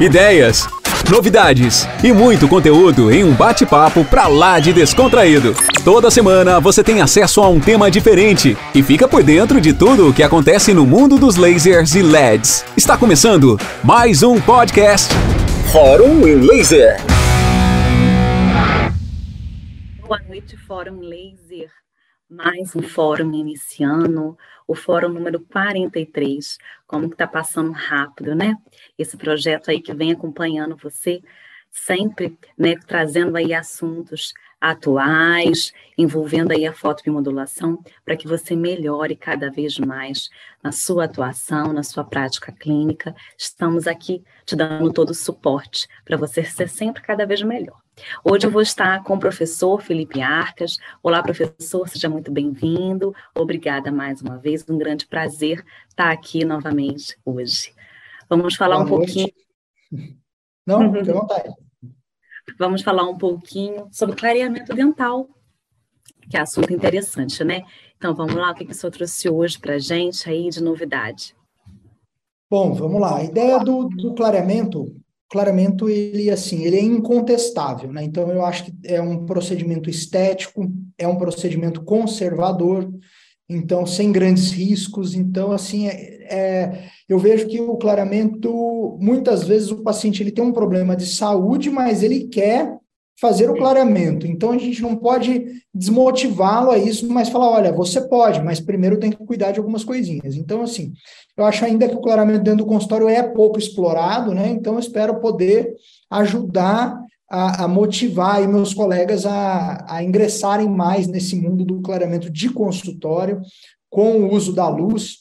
ideias, novidades e muito conteúdo em um bate-papo pra lá de descontraído. Toda semana você tem acesso a um tema diferente e fica por dentro de tudo o que acontece no mundo dos lasers e LEDs. Está começando mais um podcast Fórum em Laser. Boa noite, Fórum Laser. Mais um fórum iniciando, o fórum número 43. Como que tá passando rápido, né? Esse projeto aí que vem acompanhando você, sempre, né, trazendo aí assuntos atuais, envolvendo aí a fotobiomodulação, para que você melhore cada vez mais na sua atuação, na sua prática clínica. Estamos aqui te dando todo o suporte para você ser sempre cada vez melhor. Hoje eu vou estar com o professor Felipe Arcas. Olá, professor, seja muito bem-vindo. Obrigada mais uma vez, um grande prazer estar aqui novamente hoje. Vamos falar Boa um noite. pouquinho. Não, fique à vontade. Vamos falar um pouquinho sobre clareamento dental, que é assunto interessante, né? Então, vamos lá, o que, que o senhor trouxe hoje para a gente aí de novidade? Bom, vamos lá. A ideia do, do clareamento clareamento ele assim ele é incontestável né? Então eu acho que é um procedimento estético é um procedimento conservador então sem grandes riscos. Então assim é, é, eu vejo que o clareamento muitas vezes o paciente ele tem um problema de saúde mas ele quer fazer o clareamento. Então a gente não pode desmotivá-lo a isso, mas falar, olha, você pode, mas primeiro tem que cuidar de algumas coisinhas. Então, assim, eu acho ainda que o clareamento dentro do consultório é pouco explorado, né? Então, eu espero poder ajudar a, a motivar meus colegas a, a ingressarem mais nesse mundo do clareamento de consultório com o uso da luz,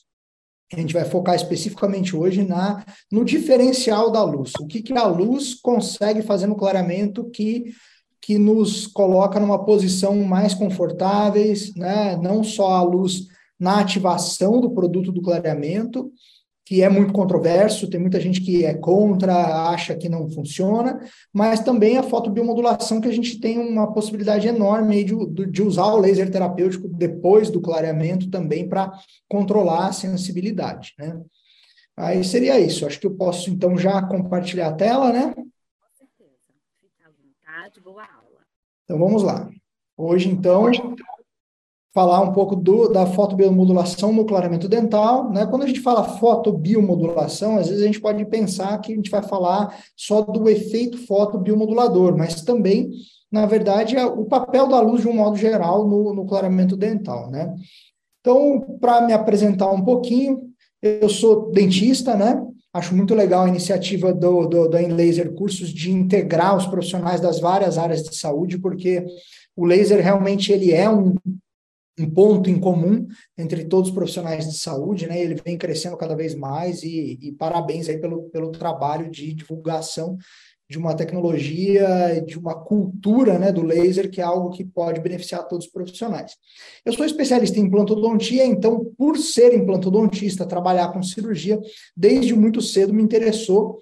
a gente vai focar especificamente hoje na no diferencial da luz. O que, que a luz consegue fazer no clareamento que que nos coloca numa posição mais confortáveis, né? não só a luz na ativação do produto do clareamento, que é muito controverso, tem muita gente que é contra, acha que não funciona, mas também a fotobiomodulação, que a gente tem uma possibilidade enorme de, de usar o laser terapêutico depois do clareamento também para controlar a sensibilidade, né? Aí seria isso. Acho que eu posso, então, já compartilhar a tela, né? tarde, boa aula. Então vamos lá. Hoje, então, falar um pouco do, da fotobiomodulação no clareamento dental. Né? Quando a gente fala fotobiomodulação, às vezes a gente pode pensar que a gente vai falar só do efeito fotobiomodulador, mas também, na verdade, é o papel da luz de um modo geral no, no clareamento dental. Né? Então, para me apresentar um pouquinho, eu sou dentista, né? Acho muito legal a iniciativa do, do, do Laser Cursos de integrar os profissionais das várias áreas de saúde, porque o laser realmente ele é um, um ponto em comum entre todos os profissionais de saúde, né? Ele vem crescendo cada vez mais e, e parabéns aí pelo, pelo trabalho de divulgação de uma tecnologia, de uma cultura né, do laser, que é algo que pode beneficiar todos os profissionais. Eu sou especialista em implantodontia, então, por ser implantodontista, trabalhar com cirurgia, desde muito cedo me interessou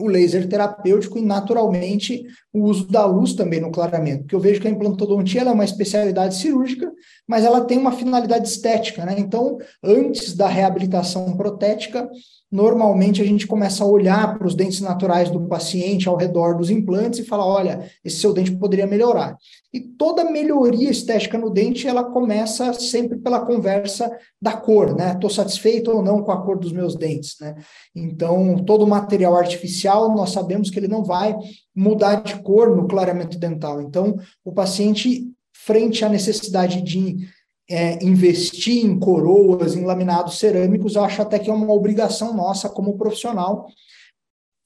o laser terapêutico e, naturalmente, o uso da luz também no clareamento, porque eu vejo que a implantodontia é uma especialidade cirúrgica, mas ela tem uma finalidade estética, né? Então, antes da reabilitação protética, normalmente a gente começa a olhar para os dentes naturais do paciente ao redor dos implantes e falar, olha, esse seu dente poderia melhorar. E toda melhoria estética no dente, ela começa sempre pela conversa da cor, né? Estou satisfeito ou não com a cor dos meus dentes, né? Então, todo material artificial, nós sabemos que ele não vai mudar de cor no clareamento dental. Então, o paciente, frente à necessidade de é, investir em coroas, em laminados cerâmicos, eu acho até que é uma obrigação nossa como profissional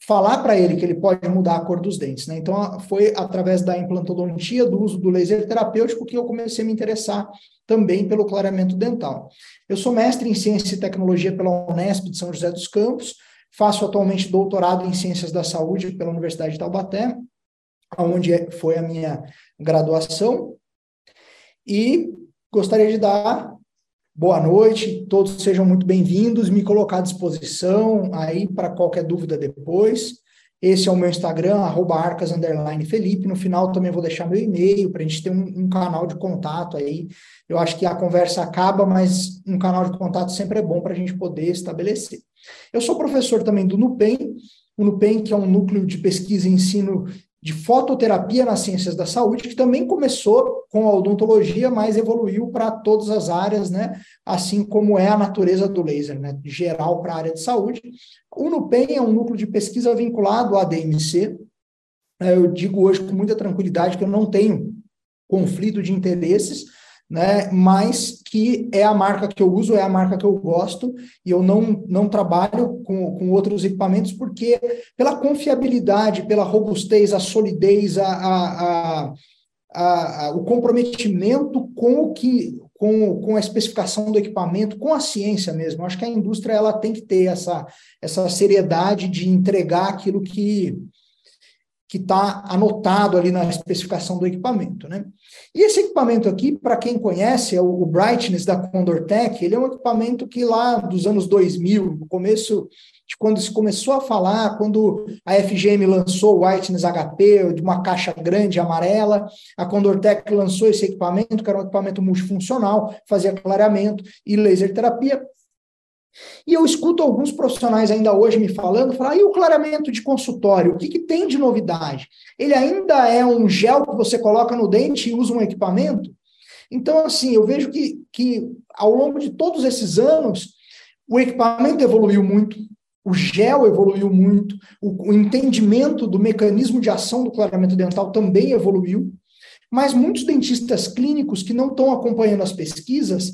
falar para ele que ele pode mudar a cor dos dentes. Né? Então, foi através da implantodontia, do uso do laser terapêutico, que eu comecei a me interessar também pelo clareamento dental. Eu sou mestre em Ciência e Tecnologia pela Unesp de São José dos Campos, faço atualmente doutorado em Ciências da Saúde pela Universidade de Taubaté, onde foi a minha graduação, e gostaria de dar boa noite, todos sejam muito bem-vindos, me colocar à disposição aí para qualquer dúvida depois. Esse é o meu Instagram, arroba arcas, Felipe. No final também vou deixar meu e-mail para a gente ter um, um, canal de contato aí. Eu acho que a conversa acaba, mas um canal de contato sempre é bom para a gente poder estabelecer. Eu sou professor também do NUPEM, o NUPEM, que é um núcleo de pesquisa e ensino de fototerapia nas ciências da saúde, que também começou com a odontologia, mas evoluiu para todas as áreas, né? Assim como é a natureza do laser, né? Geral para a área de saúde. O NUPEM é um núcleo de pesquisa vinculado à DMC. Eu digo hoje com muita tranquilidade que eu não tenho conflito de interesses, né? Mas que é a marca que eu uso, é a marca que eu gosto, e eu não, não trabalho com, com outros equipamentos, porque pela confiabilidade, pela robustez, a solidez, a, a, a, a o comprometimento com o que com, com a especificação do equipamento, com a ciência mesmo. Acho que a indústria ela tem que ter essa, essa seriedade de entregar aquilo que, que está anotado ali na especificação do equipamento, né? E esse equipamento aqui, para quem conhece, é o, Brightness da Condortech, ele é um equipamento que lá dos anos 2000, no começo de quando se começou a falar, quando a FGM lançou o Whiteness HP, de uma caixa grande amarela, a Condortech lançou esse equipamento, que era um equipamento multifuncional, fazia clareamento e laser terapia, e eu escuto alguns profissionais ainda hoje me falando, falar, e o clareamento de consultório, o que, que tem de novidade? Ele ainda é um gel que você coloca no dente e usa um equipamento? Então, assim, eu vejo que, que ao longo de todos esses anos, o equipamento evoluiu muito, o gel evoluiu muito, o, o entendimento do mecanismo de ação do clareamento dental também evoluiu, mas muitos dentistas clínicos que não estão acompanhando as pesquisas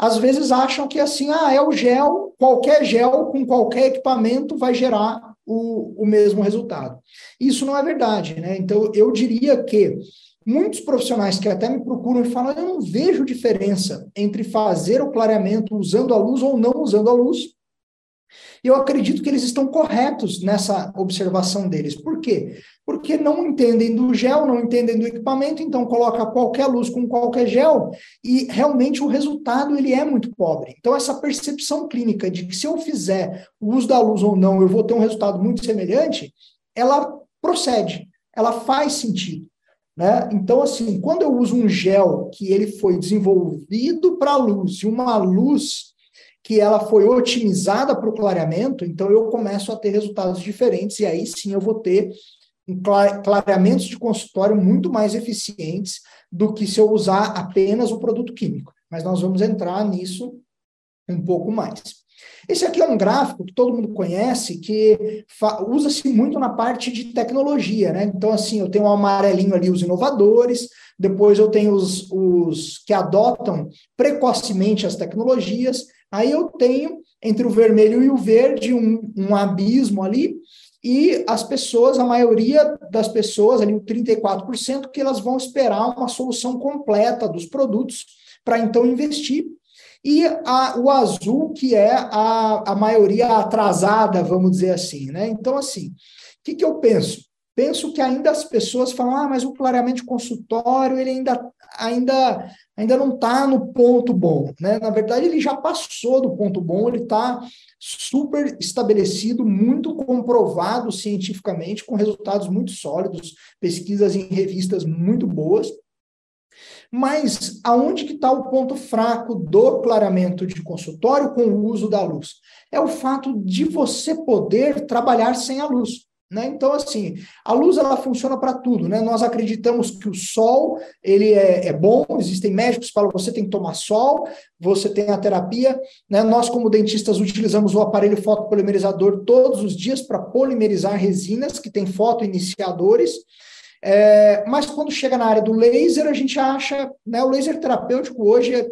às vezes acham que assim, ah, é o gel, qualquer gel com qualquer equipamento vai gerar o, o mesmo resultado. Isso não é verdade, né? Então, eu diria que muitos profissionais que até me procuram e falam, eu não vejo diferença entre fazer o clareamento usando a luz ou não usando a luz, eu acredito que eles estão corretos nessa observação deles. Por quê? Porque não entendem do gel, não entendem do equipamento, então coloca qualquer luz com qualquer gel e realmente o resultado ele é muito pobre. Então essa percepção clínica de que se eu fizer o uso da luz ou não, eu vou ter um resultado muito semelhante, ela procede, ela faz sentido. Né? Então, assim, quando eu uso um gel que ele foi desenvolvido para luz e uma luz que ela foi otimizada para o clareamento, então eu começo a ter resultados diferentes, e aí sim eu vou ter clareamentos de consultório muito mais eficientes do que se eu usar apenas o produto químico. Mas nós vamos entrar nisso um pouco mais. Esse aqui é um gráfico que todo mundo conhece, que usa-se muito na parte de tecnologia, né? Então, assim, eu tenho um amarelinho ali, os inovadores, depois eu tenho os, os que adotam precocemente as tecnologias, Aí eu tenho entre o vermelho e o verde um, um abismo ali, e as pessoas, a maioria das pessoas, ali, 34%, que elas vão esperar uma solução completa dos produtos para então investir. E a, o azul, que é a, a maioria atrasada, vamos dizer assim. Né? Então, assim, o que, que eu penso? Penso que ainda as pessoas falam, ah, mas o clareamento consultório, ele ainda, ainda ainda não está no ponto bom. Né? Na verdade, ele já passou do ponto bom, ele está super estabelecido, muito comprovado cientificamente, com resultados muito sólidos, pesquisas em revistas muito boas. Mas aonde que está o ponto fraco do clareamento de consultório com o uso da luz? É o fato de você poder trabalhar sem a luz. Né? Então, assim, a luz ela funciona para tudo. Né? Nós acreditamos que o sol ele é, é, bom, existem médicos que falam você tem que tomar sol, você tem a terapia. Né? Nós, como dentistas, utilizamos o aparelho fotopolimerizador todos os dias para polimerizar resinas que têm fotoiniciadores. É, mas quando chega na área do laser, a gente acha, né, o laser terapêutico hoje é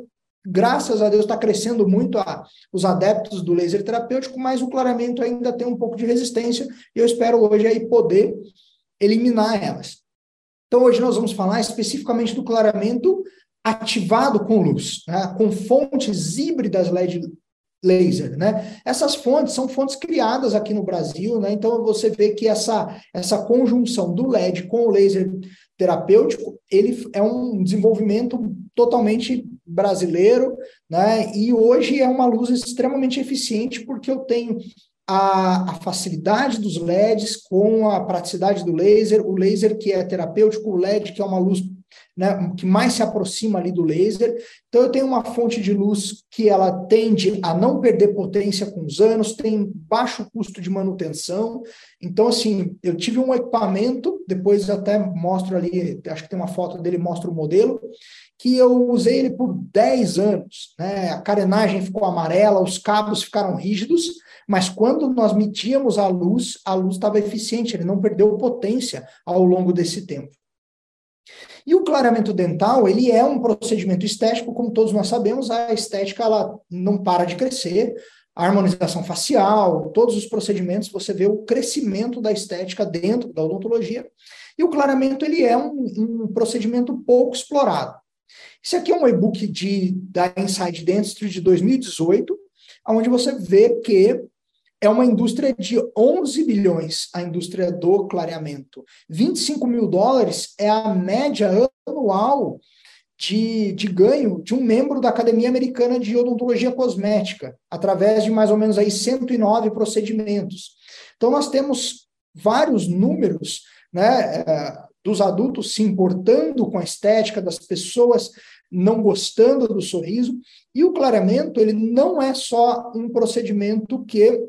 graças a Deus, está crescendo muito a, os adeptos do laser terapêutico, mas o clareamento ainda tem um pouco de resistência e eu espero hoje aí poder eliminar elas. Então, hoje nós vamos falar especificamente do clareamento ativado com luz, né, com fontes híbridas LED laser, né? Essas fontes são fontes criadas aqui no Brasil, né? Então você vê que essa essa conjunção do LED com o laser terapêutico, ele é um desenvolvimento totalmente brasileiro, né? E hoje é uma luz extremamente eficiente porque eu tenho a, a, facilidade dos LEDs com a praticidade do laser, o laser que é terapêutico, o LED que é uma luz né, que mais se aproxima ali do laser. Então eu tenho uma fonte de luz que ela tende a não perder potência com os anos, tem baixo custo de manutenção. Então assim, eu tive um equipamento, depois até mostro ali, acho que tem uma foto dele mostra o modelo, que eu usei ele por 10 anos, né? A carenagem ficou amarela, os cabos ficaram rígidos, mas quando nós medíamos a luz, a luz estava eficiente, ele não perdeu potência ao longo desse tempo. E o clareamento dental, ele é um procedimento estético, como todos nós sabemos, a estética ela não para de crescer, a harmonização facial, todos os procedimentos, você vê o crescimento da estética dentro da odontologia. E o clareamento, ele é um, um procedimento pouco explorado. Esse aqui é um e-book de, da Inside Dentistry de 2018, onde você vê que é uma indústria de 11 bilhões, a indústria do clareamento. 25 mil dólares é a média anual de, de ganho de um membro da Academia Americana de Odontologia Cosmética, através de mais ou menos aí 109 procedimentos. Então, nós temos vários números né, é, dos adultos se importando com a estética, das pessoas não gostando do sorriso, e o clareamento, ele não é só um procedimento que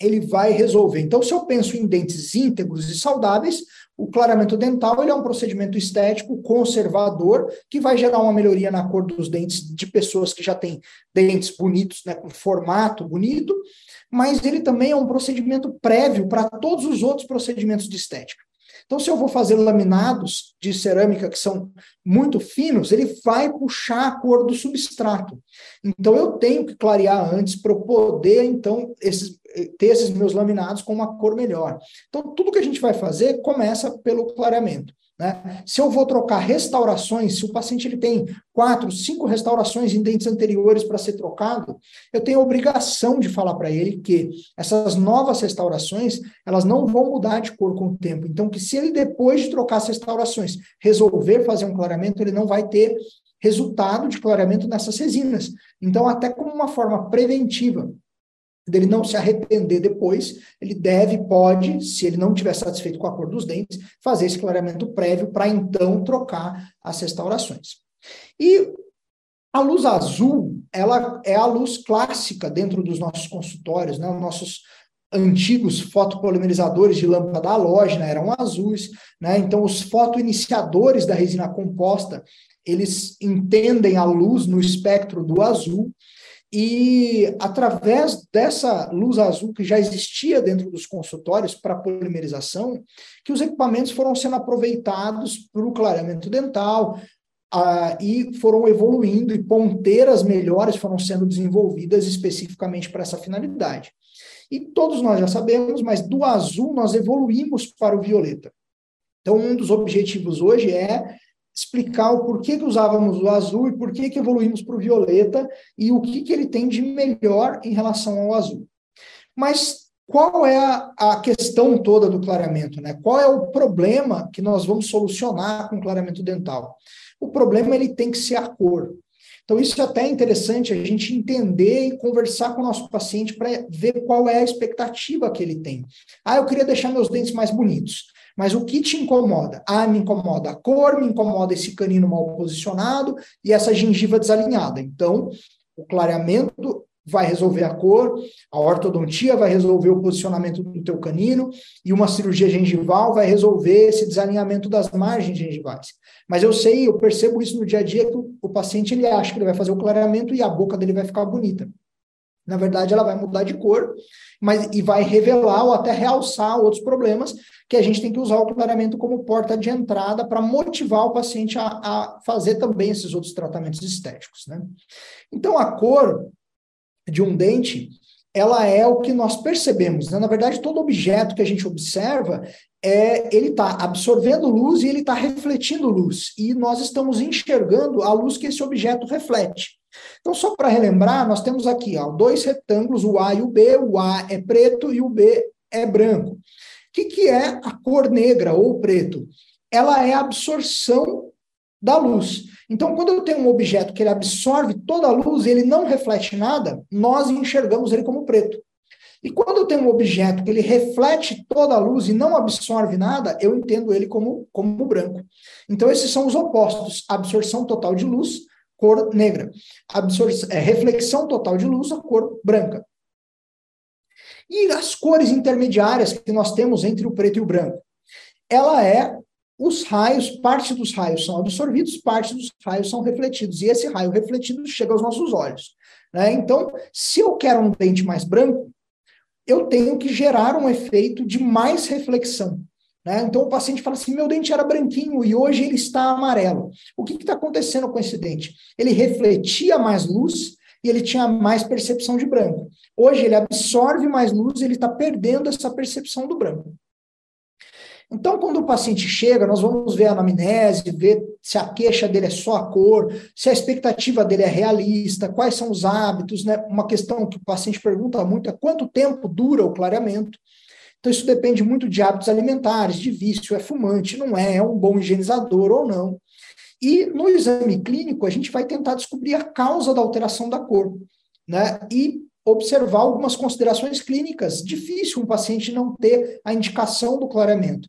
ele vai resolver. Então, se eu penso em dentes íntegros e saudáveis, o clareamento dental ele é um procedimento estético conservador que vai gerar uma melhoria na cor dos dentes de pessoas que já têm dentes bonitos, né, com formato bonito, mas ele também é um procedimento prévio para todos os outros procedimentos de estética. Então, se eu vou fazer laminados de cerâmica que são muito finos, ele vai puxar a cor do substrato. Então, eu tenho que clarear antes para poder, então, esses, ter esses meus laminados com uma cor melhor. Então, tudo que a gente vai fazer começa pelo clareamento. Né? Se eu vou trocar restaurações, se o paciente ele tem quatro, cinco restaurações em dentes anteriores para ser trocado, eu tenho a obrigação de falar para ele que essas novas restaurações elas não vão mudar de cor com o tempo. Então, que se ele depois de trocar as restaurações resolver fazer um clareamento, ele não vai ter resultado de clareamento nessas resinas. Então, até como uma forma preventiva dele não se arrepender depois, ele deve, pode, se ele não estiver satisfeito com a cor dos dentes, fazer esse clareamento prévio para então trocar as restaurações. E a luz azul, ela é a luz clássica dentro dos nossos consultórios, né? Os nossos antigos fotopolimerizadores de lâmpada halógena eram azuis, né? Então os fotoiniciadores da resina composta, eles entendem a luz no espectro do azul e através dessa luz azul que já existia dentro dos consultórios para polimerização, que os equipamentos foram sendo aproveitados para o clareamento dental uh, e foram evoluindo e ponteiras melhores foram sendo desenvolvidas especificamente para essa finalidade. E todos nós já sabemos, mas do azul nós evoluímos para o violeta. Então, um dos objetivos hoje é explicar o porquê que usávamos o azul e por que evoluímos para o violeta e o que, que ele tem de melhor em relação ao azul. Mas qual é a, a questão toda do clareamento? Né? Qual é o problema que nós vamos solucionar com o clareamento dental? O problema ele tem que ser a cor. Então, isso é até interessante a gente entender e conversar com o nosso paciente para ver qual é a expectativa que ele tem. Ah, eu queria deixar meus dentes mais bonitos. Mas o que te incomoda? Ah, me incomoda a cor, me incomoda esse canino mal posicionado e essa gengiva desalinhada. Então, o clareamento vai resolver a cor, a ortodontia vai resolver o posicionamento do teu canino e uma cirurgia gengival vai resolver esse desalinhamento das margens gengivais. Mas eu sei, eu percebo isso no dia a dia que o, o paciente ele acha que ele vai fazer o clareamento e a boca dele vai ficar bonita. Na verdade, ela vai mudar de cor, mas e vai revelar ou até realçar outros problemas que a gente tem que usar o clareamento como porta de entrada para motivar o paciente a, a, fazer também esses outros tratamentos estéticos, né? Então, a cor de um dente, ela é o que nós percebemos. Né? Na verdade, todo objeto que a gente observa, é, ele está absorvendo luz e ele está refletindo luz. E nós estamos enxergando a luz que esse objeto reflete. Então, só para relembrar, nós temos aqui ó, dois retângulos, o A e o B. O A é preto e o B é branco. O que, que é a cor negra ou preto? Ela é a absorção da luz. Então, quando eu tenho um objeto que ele absorve toda a luz e ele não reflete nada, nós enxergamos ele como preto. E quando eu tenho um objeto que ele reflete toda a luz e não absorve nada, eu entendo ele como, como branco. Então, esses são os opostos: absorção total de luz, cor negra. É, reflexão total de luz, a cor branca. E as cores intermediárias que nós temos entre o preto e o branco? Ela é os raios, parte dos raios são absorvidos, parte dos raios são refletidos. E esse raio refletido chega aos nossos olhos. Né? Então, se eu quero um dente mais branco, eu tenho que gerar um efeito de mais reflexão. Né? Então, o paciente fala assim: meu dente era branquinho e hoje ele está amarelo. O que está acontecendo com esse dente? Ele refletia mais luz e ele tinha mais percepção de branco. Hoje ele absorve mais luz e ele está perdendo essa percepção do branco. Então, quando o paciente chega, nós vamos ver a anamnese, ver se a queixa dele é só a cor, se a expectativa dele é realista, quais são os hábitos, né? Uma questão que o paciente pergunta muito é quanto tempo dura o clareamento. Então, isso depende muito de hábitos alimentares, de vício, é fumante, não é, é um bom higienizador ou não. E no exame clínico, a gente vai tentar descobrir a causa da alteração da cor, né? E observar algumas considerações clínicas. Difícil um paciente não ter a indicação do clareamento.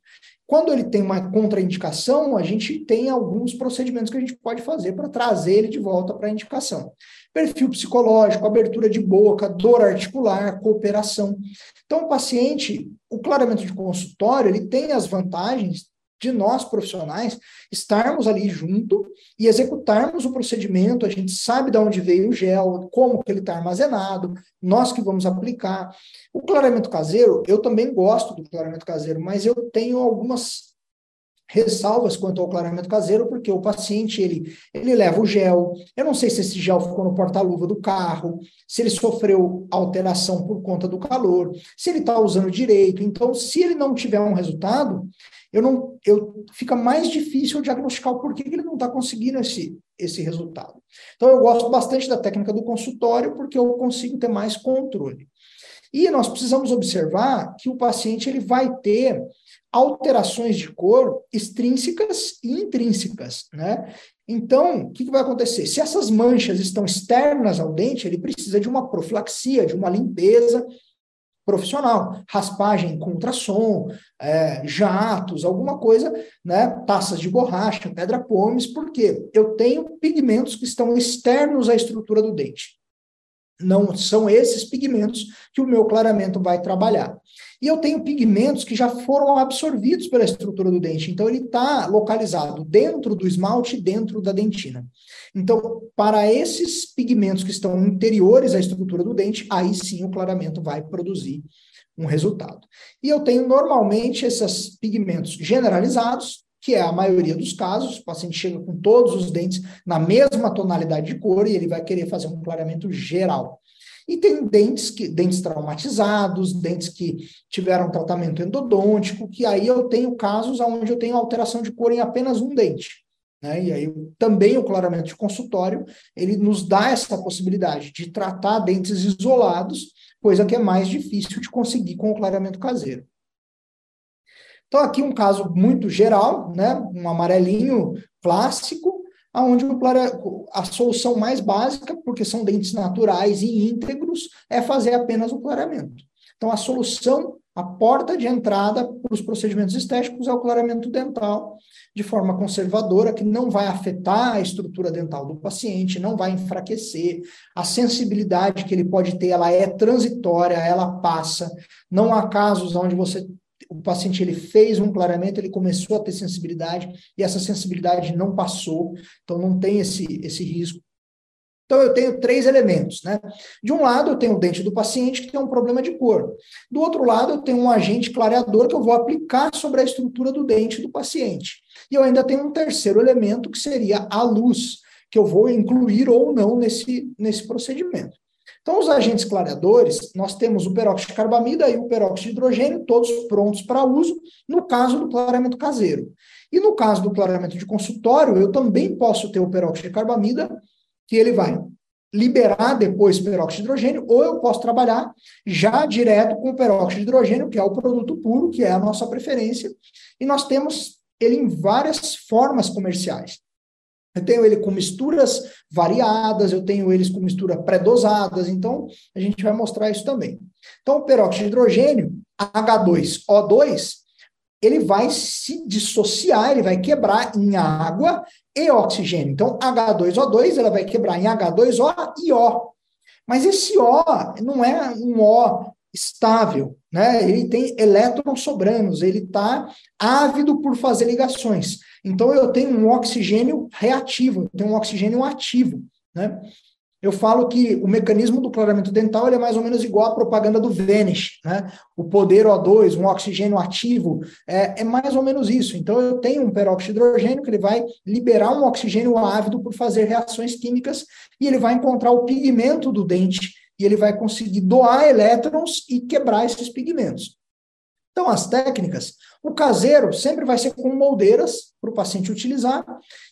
Quando ele tem uma contraindicação, a gente tem alguns procedimentos que a gente pode fazer para trazer ele de volta para a indicação. Perfil psicológico, abertura de boca, dor articular, cooperação. Então, o paciente, o clareamento de consultório, ele tem as vantagens de nós profissionais estarmos ali junto e executarmos o procedimento, a gente sabe de onde veio o gel, como que ele está armazenado, nós que vamos aplicar. O clareamento caseiro, eu também gosto do clareamento caseiro, mas eu tenho algumas ressalvas quanto ao clareamento caseiro, porque o paciente ele, ele leva o gel. Eu não sei se esse gel ficou no porta-luva do carro, se ele sofreu alteração por conta do calor, se ele está usando direito. Então, se ele não tiver um resultado, eu não, eu fica mais difícil diagnosticar o porquê que ele não está conseguindo esse, esse resultado. Então, eu gosto bastante da técnica do consultório porque eu consigo ter mais controle. E nós precisamos observar que o paciente ele vai ter alterações de cor extrínsecas e intrínsecas, né? Então, o que, que vai acontecer? Se essas manchas estão externas ao dente, ele precisa de uma profilaxia, de uma limpeza profissional, raspagem com ultrassom, é, jatos, alguma coisa, né, taças de borracha, pedra pomes, porque eu tenho pigmentos que estão externos à estrutura do dente. Não são esses pigmentos que o meu clareamento vai trabalhar. E eu tenho pigmentos que já foram absorvidos pela estrutura do dente, então ele está localizado dentro do esmalte, dentro da dentina. Então, para esses pigmentos que estão interiores à estrutura do dente, aí sim o clareamento vai produzir um resultado. E eu tenho normalmente esses pigmentos generalizados, que é a maioria dos casos, o paciente chega com todos os dentes na mesma tonalidade de cor e ele vai querer fazer um clareamento geral. E tem dentes que dentes traumatizados, dentes que tiveram tratamento endodôntico, que aí eu tenho casos onde eu tenho alteração de cor em apenas um dente. Né? E aí também o clareamento de consultório, ele nos dá essa possibilidade de tratar dentes isolados, coisa que é mais difícil de conseguir com o clareamento caseiro. Então aqui um caso muito geral, né? um amarelinho clássico, onde a solução mais básica, porque são dentes naturais e íntegros, é fazer apenas o clareamento. Então a solução a porta de entrada para os procedimentos estéticos é o clareamento dental, de forma conservadora, que não vai afetar a estrutura dental do paciente, não vai enfraquecer. A sensibilidade que ele pode ter, ela é transitória, ela passa. Não há casos onde você o paciente ele fez um clareamento, ele começou a ter sensibilidade e essa sensibilidade não passou, então não tem esse, esse risco. Então, eu tenho três elementos, né? De um lado, eu tenho o dente do paciente que tem um problema de cor. Do outro lado, eu tenho um agente clareador que eu vou aplicar sobre a estrutura do dente do paciente. E eu ainda tenho um terceiro elemento, que seria a luz, que eu vou incluir ou não nesse, nesse procedimento. Então, os agentes clareadores, nós temos o peróxido de carbamida e o peróxido de hidrogênio, todos prontos para uso, no caso do clareamento caseiro. E no caso do clareamento de consultório, eu também posso ter o peróxido de carbamida que ele vai liberar depois peróxido de hidrogênio, ou eu posso trabalhar já direto com o peróxido de hidrogênio, que é o produto puro, que é a nossa preferência, e nós temos ele em várias formas comerciais. Eu tenho ele com misturas variadas, eu tenho eles com mistura pré-dosadas, então a gente vai mostrar isso também. Então, o peróxido de hidrogênio, H2O2, ele vai se dissociar, ele vai quebrar em água e oxigênio. Então, H2O2, ela vai quebrar em H2O e O. Mas esse O não é um O estável, né? Ele tem elétrons sobranos, ele está ávido por fazer ligações. Então eu tenho um oxigênio reativo, eu tenho um oxigênio ativo, né? Eu falo que o mecanismo do clareamento dental é mais ou menos igual à propaganda do Vanish, né? O poder O2, um oxigênio ativo, é, é mais ou menos isso. Então eu tenho um peróxido de hidrogênio que ele vai liberar um oxigênio ávido por fazer reações químicas e ele vai encontrar o pigmento do dente e ele vai conseguir doar elétrons e quebrar esses pigmentos. Então, as técnicas, o caseiro sempre vai ser com moldeiras para o paciente utilizar,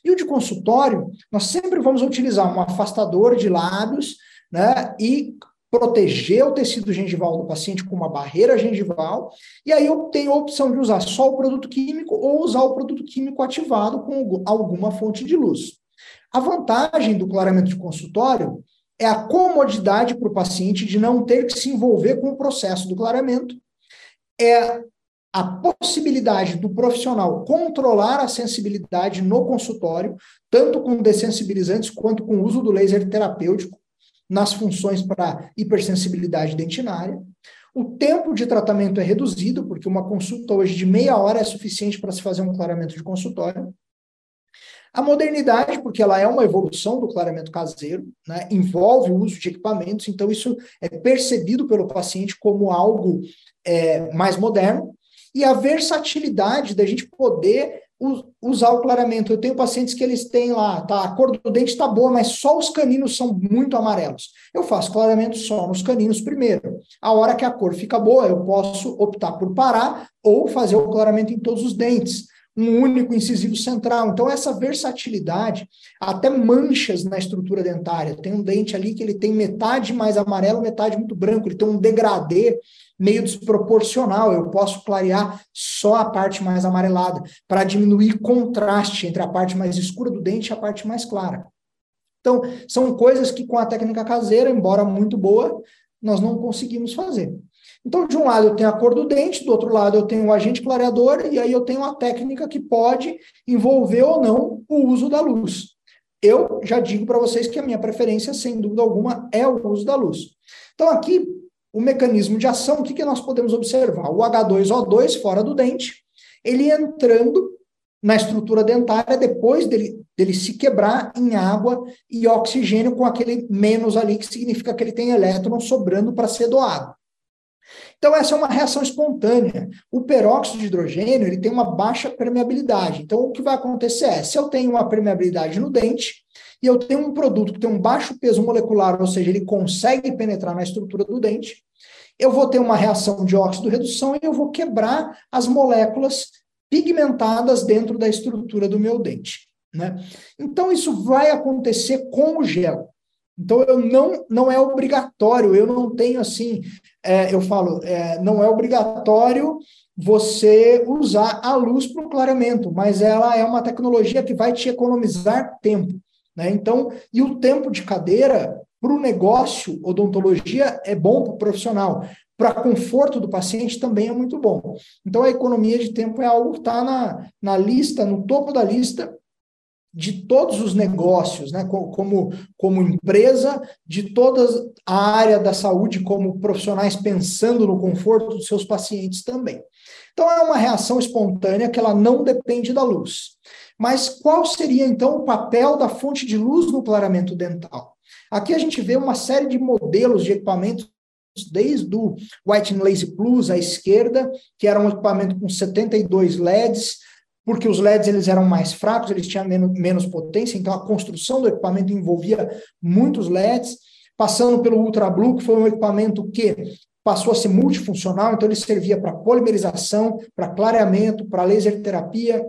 e o de consultório, nós sempre vamos utilizar um afastador de lábios, né, e proteger o tecido gengival do paciente com uma barreira gengival, e aí eu tenho a opção de usar só o produto químico ou usar o produto químico ativado com alguma fonte de luz. A vantagem do clareamento de consultório é a comodidade para o paciente de não ter que se envolver com o processo do clareamento, é a possibilidade do profissional controlar a sensibilidade no consultório, tanto com dessensibilizantes quanto com o uso do laser terapêutico nas funções para hipersensibilidade dentinária. O tempo de tratamento é reduzido, porque uma consulta hoje de meia hora é suficiente para se fazer um clareamento de consultório. A modernidade, porque ela é uma evolução do clareamento caseiro, né, envolve o uso de equipamentos, então isso é percebido pelo paciente como algo é, mais moderno, e a versatilidade da gente poder usar o clareamento. Eu tenho pacientes que eles têm lá, tá, a cor do dente está boa, mas só os caninos são muito amarelos. Eu faço clareamento só nos caninos primeiro. A hora que a cor fica boa, eu posso optar por parar ou fazer o clareamento em todos os dentes um único incisivo central. Então, essa versatilidade, até manchas na estrutura dentária. Tem um dente ali que ele tem metade mais amarelo, metade muito branco, ele tem um degradê meio desproporcional. Eu posso clarear só a parte mais amarelada, para diminuir contraste entre a parte mais escura do dente e a parte mais clara. Então, são coisas que com a técnica caseira, embora muito boa, nós não conseguimos fazer. Então, de um lado eu tenho a cor do dente, do outro lado eu tenho o agente clareador, e aí eu tenho uma técnica que pode envolver ou não o uso da luz. Eu já digo para vocês que a minha preferência, sem dúvida alguma, é o uso da luz. Então, aqui, o mecanismo de ação, o que, que nós podemos observar? O H2O2 fora do dente, ele entrando na estrutura dentária depois dele, dele se quebrar em água e oxigênio com aquele menos ali, que significa que ele tem elétron sobrando para ser doado. Então, essa é uma reação espontânea. O peróxido de hidrogênio ele tem uma baixa permeabilidade. Então, o que vai acontecer é, se eu tenho uma permeabilidade no dente, e eu tenho um produto que tem um baixo peso molecular, ou seja, ele consegue penetrar na estrutura do dente, eu vou ter uma reação de óxido-redução e eu vou quebrar as moléculas pigmentadas dentro da estrutura do meu dente. Né? Então, isso vai acontecer com o gel. Então, eu não, não é obrigatório, eu não tenho assim, é, eu falo, é, não é obrigatório você usar a luz para o clareamento, mas ela é uma tecnologia que vai te economizar tempo. Né? Então, e o tempo de cadeira para o negócio, odontologia, é bom para o profissional. Para conforto do paciente também é muito bom. Então, a economia de tempo é algo que está na, na lista, no topo da lista de todos os negócios, né, como, como empresa, de toda a área da saúde, como profissionais pensando no conforto dos seus pacientes também. Então, é uma reação espontânea que ela não depende da luz. Mas qual seria, então, o papel da fonte de luz no clareamento dental? Aqui a gente vê uma série de modelos de equipamentos desde o White Lazy Plus à esquerda, que era um equipamento com 72 LEDs, porque os LEDs eles eram mais fracos, eles tinham menos, menos potência, então a construção do equipamento envolvia muitos LEDs, passando pelo Ultra Blue, que foi um equipamento que passou a ser multifuncional, então ele servia para polimerização, para clareamento, para laser terapia,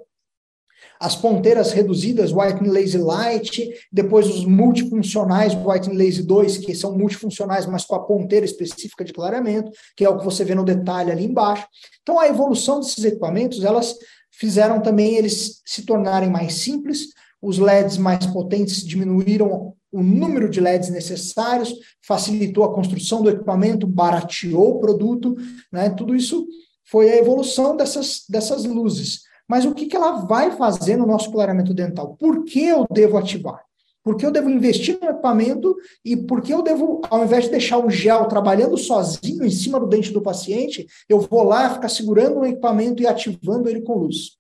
as ponteiras reduzidas, White Lazy Light, depois os multifuncionais, White Lazy 2, que são multifuncionais, mas com a ponteira específica de clareamento, que é o que você vê no detalhe ali embaixo. Então, a evolução desses equipamentos, elas fizeram também eles se tornarem mais simples, os LEDs mais potentes diminuíram o número de LEDs necessários, facilitou a construção do equipamento, barateou o produto, né? Tudo isso foi a evolução dessas, dessas luzes. Mas o que, que ela vai fazer no nosso clareamento dental? Por que eu devo ativar? Por que eu devo investir no equipamento e por que eu devo, ao invés de deixar o gel trabalhando sozinho em cima do dente do paciente, eu vou lá ficar segurando o equipamento e ativando ele com luz?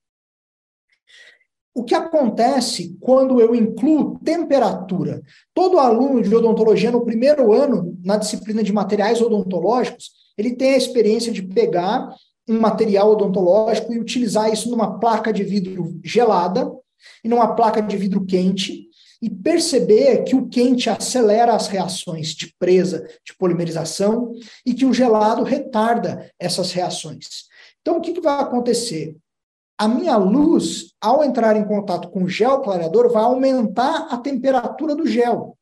O que acontece quando eu incluo temperatura? Todo aluno de odontologia no primeiro ano, na disciplina de materiais odontológicos, ele tem a experiência de pegar um material odontológico e utilizar isso numa placa de vidro gelada e numa placa de vidro quente e perceber que o quente acelera as reações de presa, de polimerização e que o gelado retarda essas reações. Então, o que, que vai acontecer? a minha luz, ao entrar em contato com o gel clareador, vai aumentar a temperatura do gel.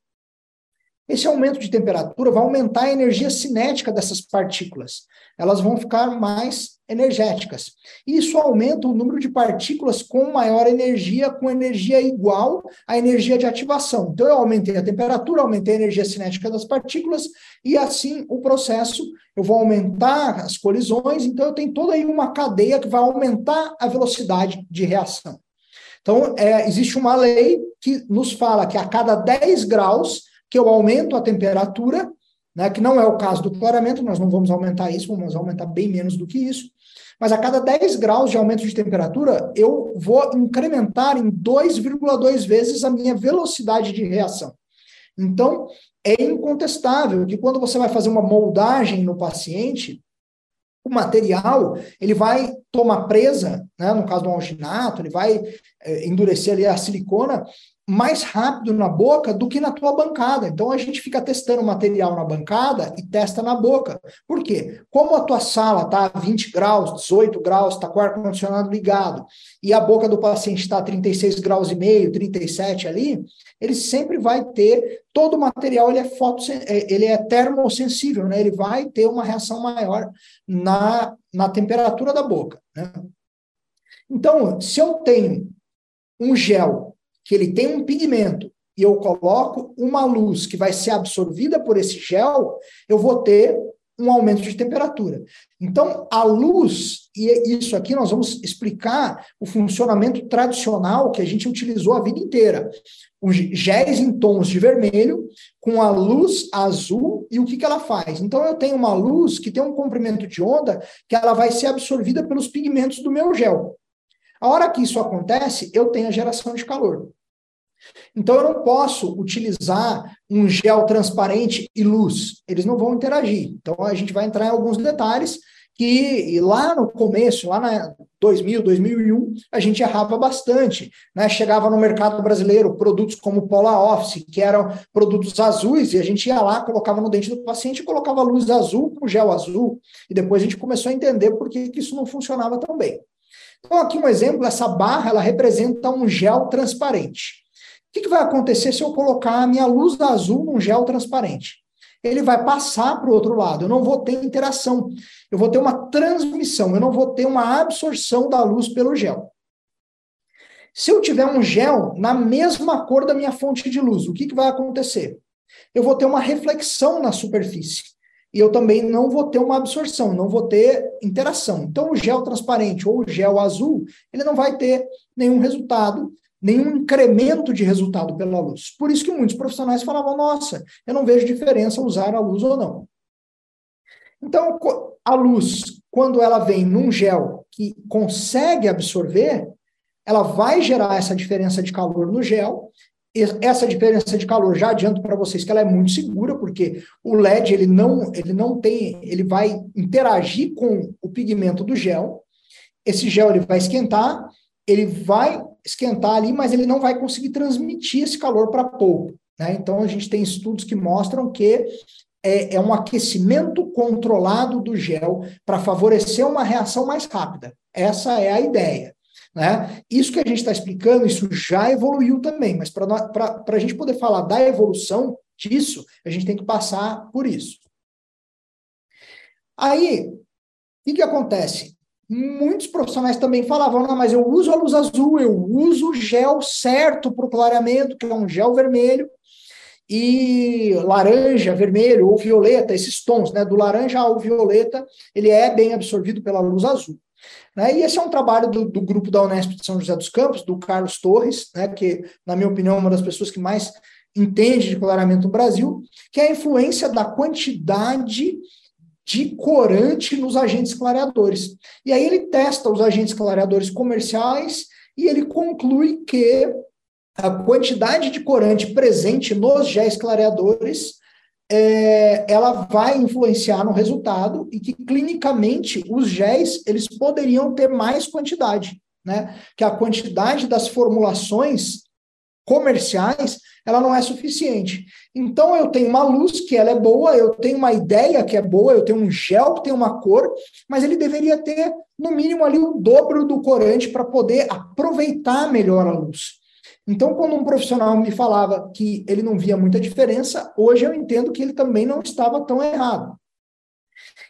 Esse aumento de temperatura vai aumentar a energia cinética dessas partículas. Elas vão ficar mais energéticas. Isso aumenta o número de partículas com maior energia, com energia igual à energia de ativação. Então, eu aumentei a temperatura, aumentei a energia cinética das partículas, e assim o processo, eu vou aumentar as colisões, então eu tenho toda aí uma cadeia que vai aumentar a velocidade de reação. Então, é, existe uma lei que nos fala que a cada 10 graus que eu aumento a temperatura, né, que não é o caso do clareamento, nós não vamos aumentar isso, vamos aumentar bem menos do que isso, mas a cada 10 graus de aumento de temperatura, eu vou incrementar em 2,2 vezes a minha velocidade de reação. Então, é incontestável que quando você vai fazer uma moldagem no paciente, o material ele vai tomar presa, né, no caso do alginato, ele vai é, endurecer ali a silicona mais rápido na boca do que na tua bancada. Então a gente fica testando material na bancada e testa na boca. Por quê? Como a tua sala está a 20 graus, 18 graus, está com o ar-condicionado ligado, e a boca do paciente está a 36 graus e meio, 37 ali, ele sempre vai ter, todo o material ele é, foto, é, ele é termossensível, né? ele vai ter uma reação maior na, na temperatura da boca. Né? Então, se eu tenho um gel que ele tem um pigmento e eu coloco uma luz que vai ser absorvida por esse gel, eu vou ter um aumento de temperatura. Então, a luz, e isso aqui nós vamos explicar o funcionamento tradicional que a gente utilizou a vida inteira. Os géis em tons de vermelho, com a luz azul, e o que, que ela faz? Então, eu tenho uma luz que tem um comprimento de onda que ela vai ser absorvida pelos pigmentos do meu gel. A hora que isso acontece, eu tenho a geração de calor. Então, eu não posso utilizar um gel transparente e luz. Eles não vão interagir. Então, a gente vai entrar em alguns detalhes que lá no começo, lá na 2000, 2001, a gente errava bastante. Né? Chegava no mercado brasileiro produtos como Polar Office, que eram produtos azuis, e a gente ia lá, colocava no dente do paciente e colocava luz azul com gel azul. E depois a gente começou a entender por que isso não funcionava tão bem. Então, aqui um exemplo, essa barra, ela representa um gel transparente que, que vai acontecer se eu colocar a minha luz azul num gel transparente? Ele vai passar para o outro lado, eu não vou ter interação, eu vou ter uma transmissão, eu não vou ter uma absorção da luz pelo gel. Se eu tiver um gel na mesma cor da minha fonte de luz, o que, que vai acontecer? Eu vou ter uma reflexão na superfície. E eu também não vou ter uma absorção, não vou ter interação. Então, o gel transparente ou o gel azul, ele não vai ter nenhum resultado nenhum incremento de resultado pela luz. Por isso que muitos profissionais falavam: nossa, eu não vejo diferença usar a luz ou não. Então, a luz, quando ela vem num gel que consegue absorver, ela vai gerar essa diferença de calor no gel. Essa diferença de calor, já adianto para vocês que ela é muito segura, porque o LED ele não, ele não tem, ele vai interagir com o pigmento do gel. Esse gel ele vai esquentar, ele vai esquentar ali, mas ele não vai conseguir transmitir esse calor para a polpa. Né? Então, a gente tem estudos que mostram que é, é um aquecimento controlado do gel para favorecer uma reação mais rápida. Essa é a ideia. Né? Isso que a gente está explicando, isso já evoluiu também, mas para a gente poder falar da evolução disso, a gente tem que passar por isso. Aí, o que, que acontece? Muitos profissionais também falavam, não, mas eu uso a luz azul, eu uso o gel certo para o clareamento, que é um gel vermelho, e laranja, vermelho ou violeta, esses tons, né, do laranja ao violeta, ele é bem absorvido pela luz azul. Né? E esse é um trabalho do, do, grupo da Unesp de São José dos Campos, do Carlos Torres, né, que, na minha opinião, é uma das pessoas que mais entende de clareamento no Brasil, que é a influência da quantidade de corante nos agentes clareadores. E aí ele testa os agentes clareadores comerciais e ele conclui que a quantidade de corante presente nos géis clareadores é, ela vai influenciar no resultado e que clinicamente os géis eles poderiam ter mais quantidade, né? Que a quantidade das formulações comerciais ela não é suficiente. Então eu tenho uma luz que ela é boa, eu tenho uma ideia que é boa, eu tenho um gel que tem uma cor, mas ele deveria ter no mínimo ali o dobro do corante para poder aproveitar melhor a luz. Então, quando um profissional me falava que ele não via muita diferença, hoje eu entendo que ele também não estava tão errado.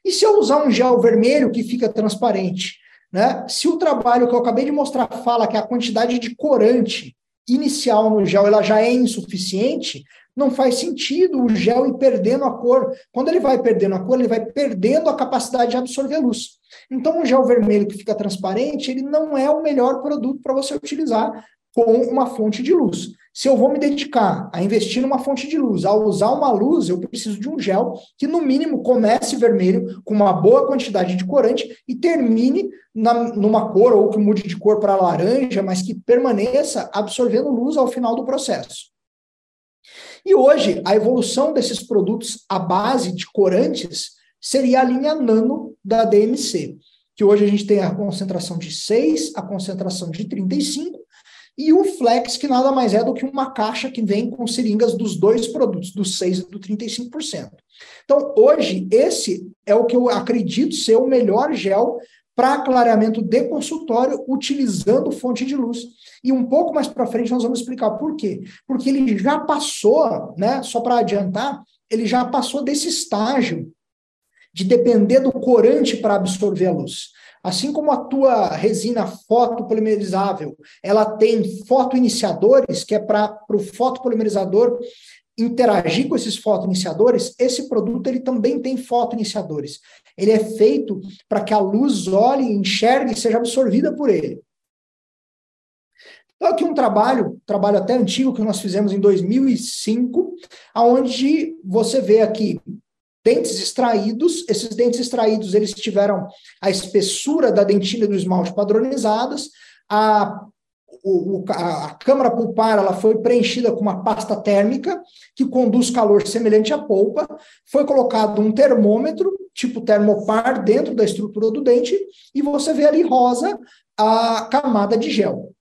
E se eu usar um gel vermelho que fica transparente? Né? Se o trabalho que eu acabei de mostrar fala que a quantidade de corante inicial no gel ela já é insuficiente, não faz sentido o gel ir perdendo a cor. Quando ele vai perdendo a cor, ele vai perdendo a capacidade de absorver luz. Então, o gel vermelho que fica transparente, ele não é o melhor produto para você utilizar com uma fonte de luz. Se eu vou me dedicar a investir numa fonte de luz, a usar uma luz, eu preciso de um gel que, no mínimo, comece vermelho, com uma boa quantidade de corante, e termine na, numa cor, ou que mude de cor para laranja, mas que permaneça absorvendo luz ao final do processo. E hoje, a evolução desses produtos à base de corantes seria a linha nano da DMC, que hoje a gente tem a concentração de 6, a concentração de 35 e o Flex, que nada mais é do que uma caixa que vem com seringas dos dois produtos, do 6% e do 35%. Então, hoje, esse é o que eu acredito ser o melhor gel para clareamento de consultório utilizando fonte de luz. E um pouco mais para frente nós vamos explicar por quê. Porque ele já passou, né, só para adiantar, ele já passou desse estágio de depender do corante para absorver a luz. Assim como a tua resina fotopolimerizável, ela tem fotoiniciadores, que é para o fotopolimerizador interagir com esses fotoiniciadores, esse produto ele também tem fotoiniciadores. Ele é feito para que a luz olhe, enxergue e seja absorvida por ele. Então, aqui um trabalho, trabalho até antigo que nós fizemos em 2005, aonde você vê aqui dentes extraídos. Esses dentes extraídos, eles tiveram a espessura da dentina do esmalte padronizadas, a o, a, a, câmara pulpar ela foi preenchida com uma pasta térmica que conduz calor semelhante à polpa. Foi colocado um termômetro, tipo termopar, dentro da estrutura do dente, e você vê ali rosa a camada de gel.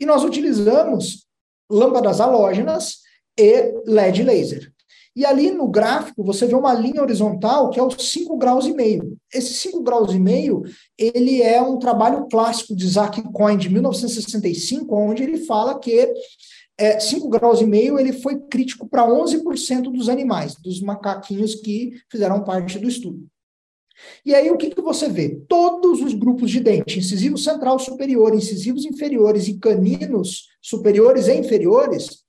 E nós utilizamos lâmpadas halógenas e LED laser. E ali no gráfico você vê uma linha horizontal que é os 5 graus e meio. Esse 5 graus e meio, ele é um trabalho clássico de Isaac Cohen de 1965, onde ele fala que é, 5 graus e meio ele foi crítico para 11% dos animais, dos macaquinhos que fizeram parte do estudo. E aí o que, que você vê? Todos os grupos de dente, incisivo central superior, incisivos inferiores e caninos superiores e inferiores,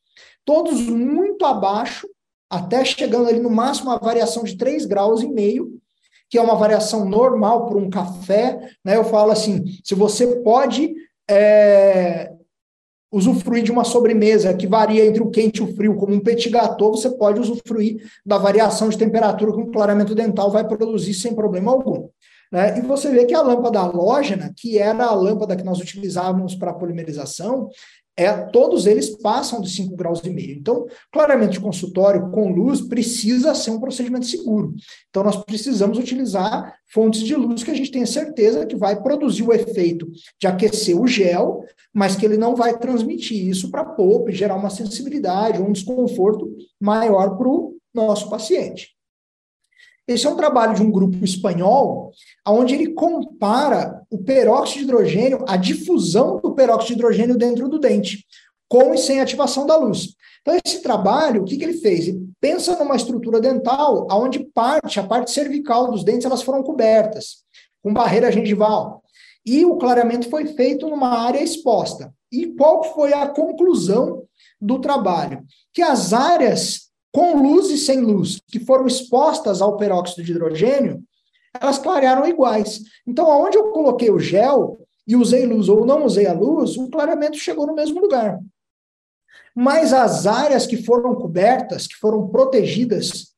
todos muito abaixo até chegando ali no máximo uma variação de 3 graus e meio, que é uma variação normal para um café, né? Eu falo assim, se você pode é, usufruir de uma sobremesa que varia entre o quente e o frio, como um petit gâteau, você pode usufruir da variação de temperatura que um clareamento dental vai produzir sem problema algum. Né? E você vê que a lâmpada halógena, que era a lâmpada que nós utilizávamos para polimerização, é, todos eles passam de 5 graus e meio. Então, claramente, o consultório com luz precisa ser um procedimento seguro. Então, nós precisamos utilizar fontes de luz que a gente tenha certeza que vai produzir o efeito de aquecer o gel, mas que ele não vai transmitir isso para a polpa e gerar uma sensibilidade, um desconforto maior para o nosso paciente. Esse é um trabalho de um grupo espanhol, onde ele compara o peróxido de hidrogênio, a difusão do peróxido de hidrogênio dentro do dente, com e sem ativação da luz. Então, esse trabalho, o que, que ele fez? Ele pensa numa estrutura dental, onde parte, a parte cervical dos dentes, elas foram cobertas com barreira gengival. e o clareamento foi feito numa área exposta. E qual foi a conclusão do trabalho? Que as áreas com luz e sem luz, que foram expostas ao peróxido de hidrogênio, elas clarearam iguais. Então, aonde eu coloquei o gel e usei luz ou não usei a luz, o clareamento chegou no mesmo lugar. Mas as áreas que foram cobertas, que foram protegidas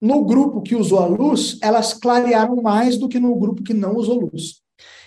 no grupo que usou a luz, elas clarearam mais do que no grupo que não usou luz.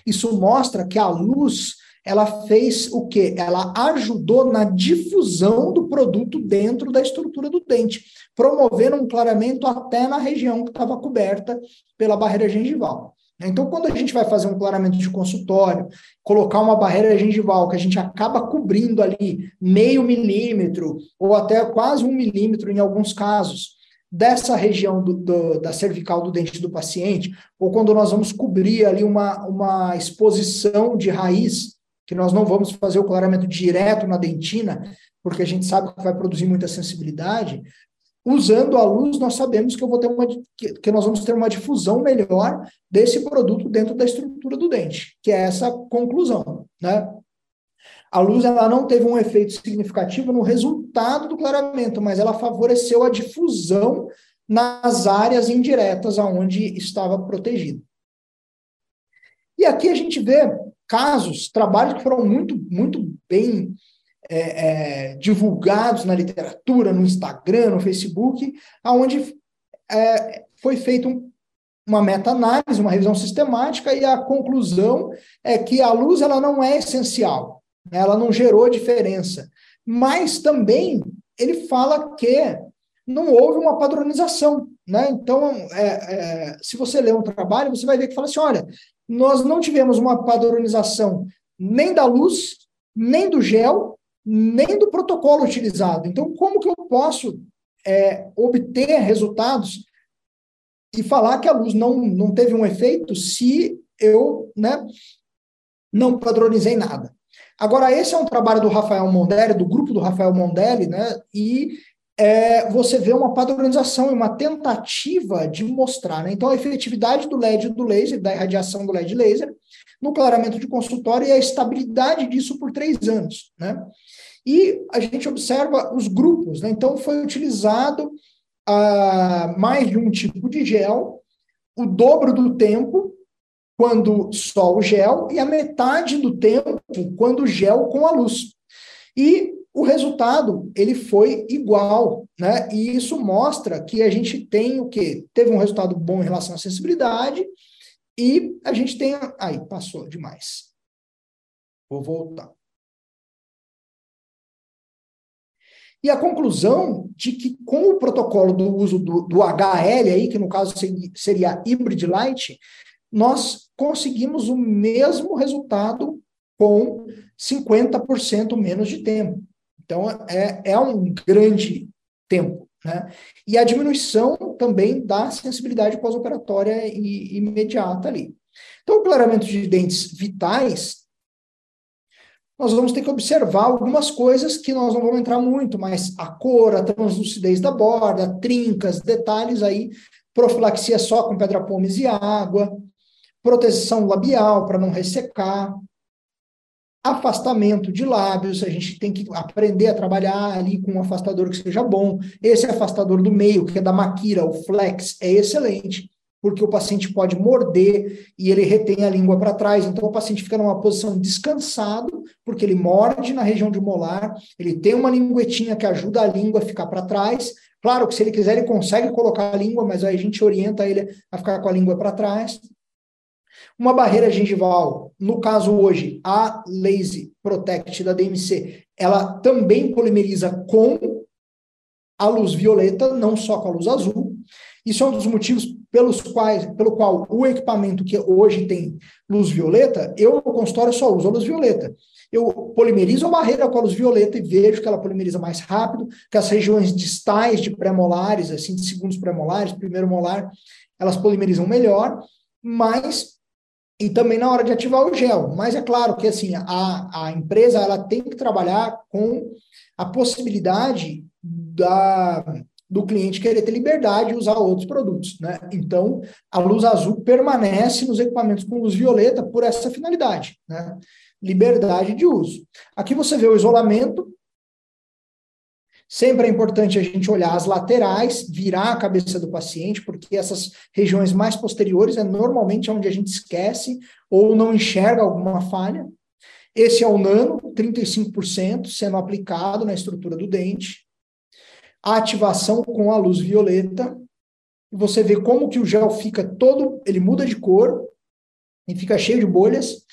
Isso mostra que a luz ela fez o quê? Ela ajudou na difusão do produto dentro da estrutura do dente, promovendo um clareamento até na região que estava coberta pela barreira gengival. Então, quando a gente vai fazer um clareamento de consultório, colocar uma barreira gengival que a gente acaba cobrindo ali meio milímetro ou até quase um milímetro em alguns casos, dessa região do, do, da cervical do dente do paciente, ou quando nós vamos cobrir ali uma, uma exposição de raiz, que nós não vamos fazer o clareamento direto na dentina, porque a gente sabe que vai produzir muita sensibilidade, usando a luz, nós sabemos que eu vou ter uma que, nós vamos ter uma difusão melhor desse produto dentro da estrutura do dente, que é essa conclusão, né? A luz ela não teve um efeito significativo no resultado do clareamento, mas ela favoreceu a difusão nas áreas indiretas aonde estava protegido. E aqui a gente vê casos, trabalhos que foram muito, muito bem é, é, divulgados na literatura, no Instagram, no Facebook, aonde é, foi feita um, uma meta-análise, uma revisão sistemática, e a conclusão é que a luz ela não é essencial né? ela não gerou diferença. Mas também ele fala que não houve uma padronização. Né? Então, é, é, se você ler um trabalho, você vai ver que fala assim: olha, nós não tivemos uma padronização nem da luz, nem do gel, nem do protocolo utilizado. Então, como que eu posso é, obter resultados e falar que a luz não, não teve um efeito se eu né, não padronizei nada? Agora, esse é um trabalho do Rafael Mondelli, do grupo do Rafael Mondelli, né? E é, você vê uma padronização e uma tentativa de mostrar, né? Então, a efetividade do LED do laser, da irradiação do LED laser, no clareamento de consultório e a estabilidade disso por três anos, né? E a gente observa os grupos, né? Então, foi utilizado ah, mais de um tipo de gel, o dobro do tempo, quando só o gel e a metade do tempo quando o gel com a luz. E o resultado ele foi igual, né? E isso mostra que a gente tem o quê? Teve um resultado bom em relação à sensibilidade e a gente tem aí passou demais. Vou voltar. E a conclusão de que com o protocolo do uso do, do HL aí, que no caso seria Hybrid Light, nós conseguimos o mesmo resultado com 50% menos de tempo. Então, é, é um grande tempo. Né? E a diminuição também da sensibilidade pós-operatória imediata ali. Então, o clareamento de dentes vitais, nós vamos ter que observar algumas coisas que nós não vamos entrar muito, mas a cor, a translucidez da borda, trincas, detalhes aí, profilaxia só com pedra pomes e água, proteção labial para não ressecar, afastamento de lábios, a gente tem que aprender a trabalhar ali com um afastador que seja bom. Esse afastador do meio, que é da maquira, o flex, é excelente, porque o paciente pode morder e ele retém a língua para trás, então o paciente fica numa posição descansado, porque ele morde na região de molar, ele tem uma linguetinha que ajuda a língua a ficar para trás. Claro que se ele quiser, ele consegue colocar a língua, mas aí a gente orienta ele a ficar com a língua para trás. Uma barreira gengival, no caso hoje, a Lazy Protect da DMC, ela também polimeriza com a luz violeta, não só com a luz azul. Isso é um dos motivos pelos quais, pelo qual o equipamento que hoje tem luz violeta, eu no consultório só uso a luz violeta. Eu polimerizo a barreira com a luz violeta e vejo que ela polimeriza mais rápido, que as regiões distais de pré-molares, assim, de segundos pré-molares, primeiro molar, elas polimerizam melhor, mas e também na hora de ativar o gel. Mas é claro que assim a, a empresa ela tem que trabalhar com a possibilidade da do cliente querer ter liberdade de usar outros produtos, né? Então, a luz azul permanece nos equipamentos com luz violeta por essa finalidade, né? Liberdade de uso. Aqui você vê o isolamento. Sempre é importante a gente olhar as laterais, virar a cabeça do paciente, porque essas regiões mais posteriores é normalmente onde a gente esquece ou não enxerga alguma falha. Esse é o nano, 35% sendo aplicado na estrutura do dente a ativação com a luz violeta. Você vê como que o gel fica todo, ele muda de cor e fica cheio de bolhas,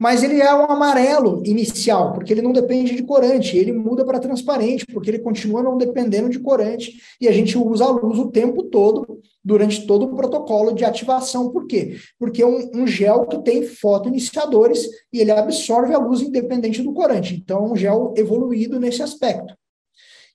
mas ele é um amarelo inicial, porque ele não depende de corante, ele muda para transparente, porque ele continua não dependendo de corante, e a gente usa a luz o tempo todo, durante todo o protocolo de ativação. Por quê? Porque é um, um gel que tem fotoiniciadores e ele absorve a luz independente do corante. Então, é um gel evoluído nesse aspecto.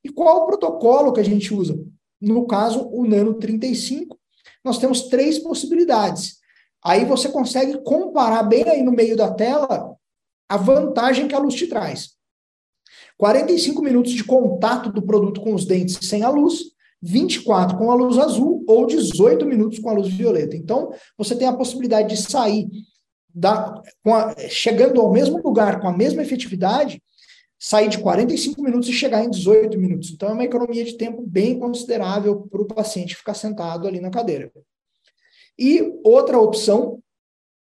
E qual o protocolo que a gente usa? No caso, o Nano 35, nós temos três possibilidades. Aí você consegue comparar bem aí no meio da tela a vantagem que a luz te traz. 45 minutos de contato do produto com os dentes sem a luz, 24 com a luz azul ou 18 minutos com a luz violeta. Então, você tem a possibilidade de sair da, a, chegando ao mesmo lugar com a mesma efetividade sair de 45 minutos e chegar em 18 minutos. Então, é uma economia de tempo bem considerável para o paciente ficar sentado ali na cadeira. E outra opção,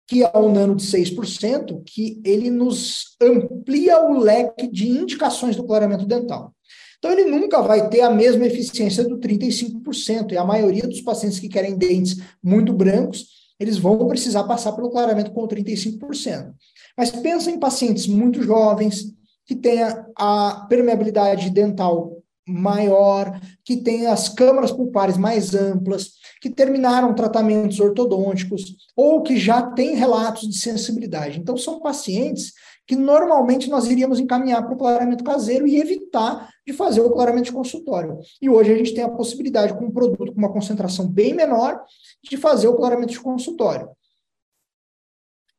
que é o nano de 6%, que ele nos amplia o leque de indicações do clareamento dental. Então, ele nunca vai ter a mesma eficiência do 35%, e a maioria dos pacientes que querem dentes muito brancos, eles vão precisar passar pelo clareamento com 35%. Mas pensa em pacientes muito jovens, que tenha a permeabilidade dental maior, que tenha as câmaras pulpares mais amplas, que terminaram tratamentos ortodônticos ou que já têm relatos de sensibilidade. Então, são pacientes que normalmente nós iríamos encaminhar para o clareamento caseiro e evitar de fazer o clareamento de consultório. E hoje a gente tem a possibilidade, com um produto com uma concentração bem menor, de fazer o clareamento de consultório.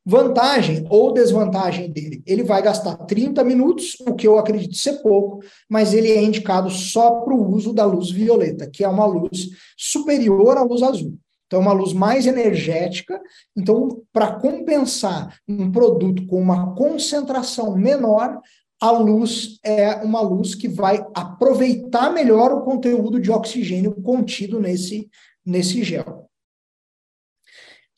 Vantagem ou desvantagem dele? Ele vai gastar 30 minutos, o que eu acredito ser pouco, mas ele é indicado só para o uso da luz violeta, que é uma luz superior à luz azul. Então, é uma luz mais energética. Então, para compensar um produto com uma concentração menor, a luz é uma luz que vai aproveitar melhor o conteúdo de oxigênio contido nesse, nesse gel.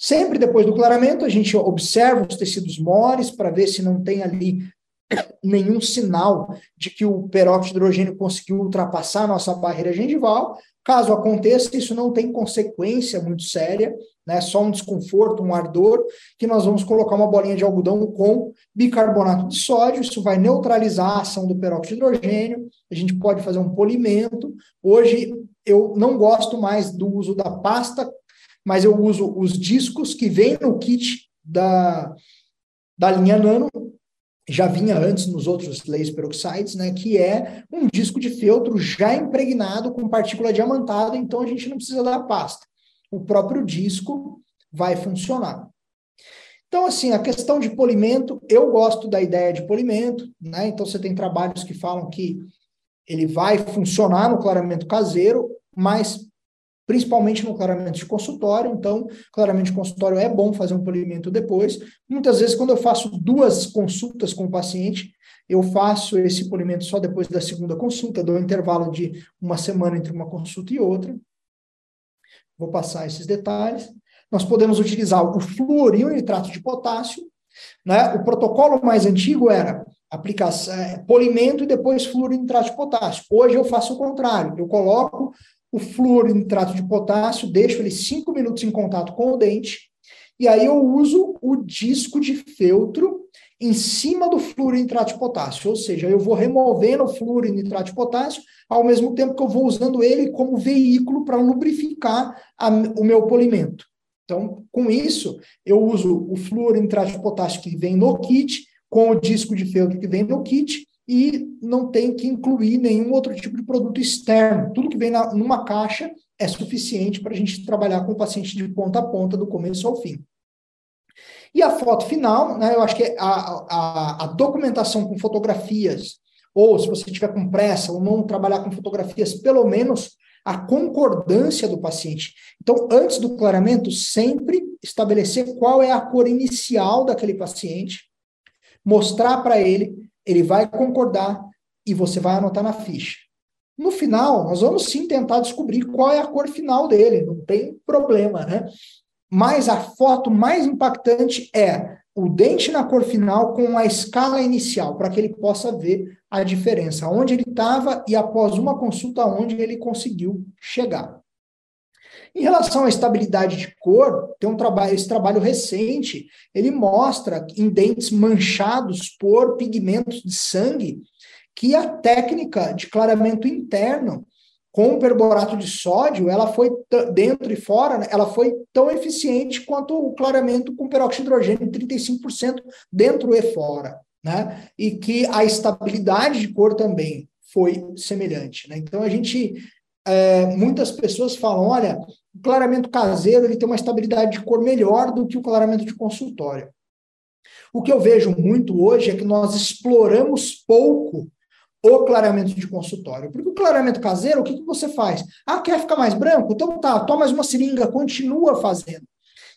Sempre depois do clareamento, a gente observa os tecidos moles para ver se não tem ali nenhum sinal de que o peróxido de hidrogênio conseguiu ultrapassar a nossa barreira gengival. Caso aconteça, isso não tem consequência muito séria, né? Só um desconforto, um ardor, que nós vamos colocar uma bolinha de algodão com bicarbonato de sódio, isso vai neutralizar a ação do peróxido de hidrogênio. A gente pode fazer um polimento. Hoje eu não gosto mais do uso da pasta mas eu uso os discos que vêm no kit da, da linha Nano, já vinha antes nos outros laser peroxides, né, que é um disco de feltro já impregnado com partícula diamantada, então a gente não precisa da pasta. O próprio disco vai funcionar. Então, assim, a questão de polimento, eu gosto da ideia de polimento, né? Então, você tem trabalhos que falam que ele vai funcionar no clareamento caseiro, mas principalmente no clareamento de consultório. Então, clareamento de consultório é bom fazer um polimento depois. Muitas vezes, quando eu faço duas consultas com o paciente, eu faço esse polimento só depois da segunda consulta, dou um intervalo de uma semana entre uma consulta e outra. Vou passar esses detalhes. Nós podemos utilizar o fluor e o nitrato de potássio. Né? O protocolo mais antigo era aplicação, é, polimento e depois fluor e nitrato de potássio. Hoje eu faço o contrário. Eu coloco o fluorinitrato de potássio, deixo ele cinco minutos em contato com o dente, e aí eu uso o disco de feltro em cima do fluorinitrato de potássio, ou seja, eu vou removendo o fluorinitrato de potássio, ao mesmo tempo que eu vou usando ele como veículo para lubrificar a, o meu polimento. Então, com isso, eu uso o fluorinitrato de potássio que vem no kit, com o disco de feltro que vem no kit, e não tem que incluir nenhum outro tipo de produto externo. Tudo que vem na, numa caixa é suficiente para a gente trabalhar com o paciente de ponta a ponta, do começo ao fim. E a foto final, né, eu acho que a, a, a documentação com fotografias, ou se você tiver com pressa, ou não trabalhar com fotografias, pelo menos a concordância do paciente. Então, antes do clareamento, sempre estabelecer qual é a cor inicial daquele paciente, mostrar para ele, ele vai concordar e você vai anotar na ficha. No final, nós vamos sim tentar descobrir qual é a cor final dele, não tem problema, né? Mas a foto mais impactante é o dente na cor final com a escala inicial, para que ele possa ver a diferença, onde ele estava e após uma consulta, onde ele conseguiu chegar. Em relação à estabilidade de cor, tem um trabalho, esse trabalho recente, ele mostra em dentes manchados por pigmentos de sangue que a técnica de clareamento interno com perborato de sódio, ela foi dentro e fora, né, ela foi tão eficiente quanto o clareamento com peróxido de hidrogênio, 35% dentro e fora, né? E que a estabilidade de cor também foi semelhante, né? Então a gente é, muitas pessoas falam, olha, o clareamento caseiro ele tem uma estabilidade de cor melhor do que o clareamento de consultório. O que eu vejo muito hoje é que nós exploramos pouco o clareamento de consultório. Porque o clareamento caseiro, o que, que você faz? Ah, quer ficar mais branco? Então tá, toma mais uma seringa, continua fazendo.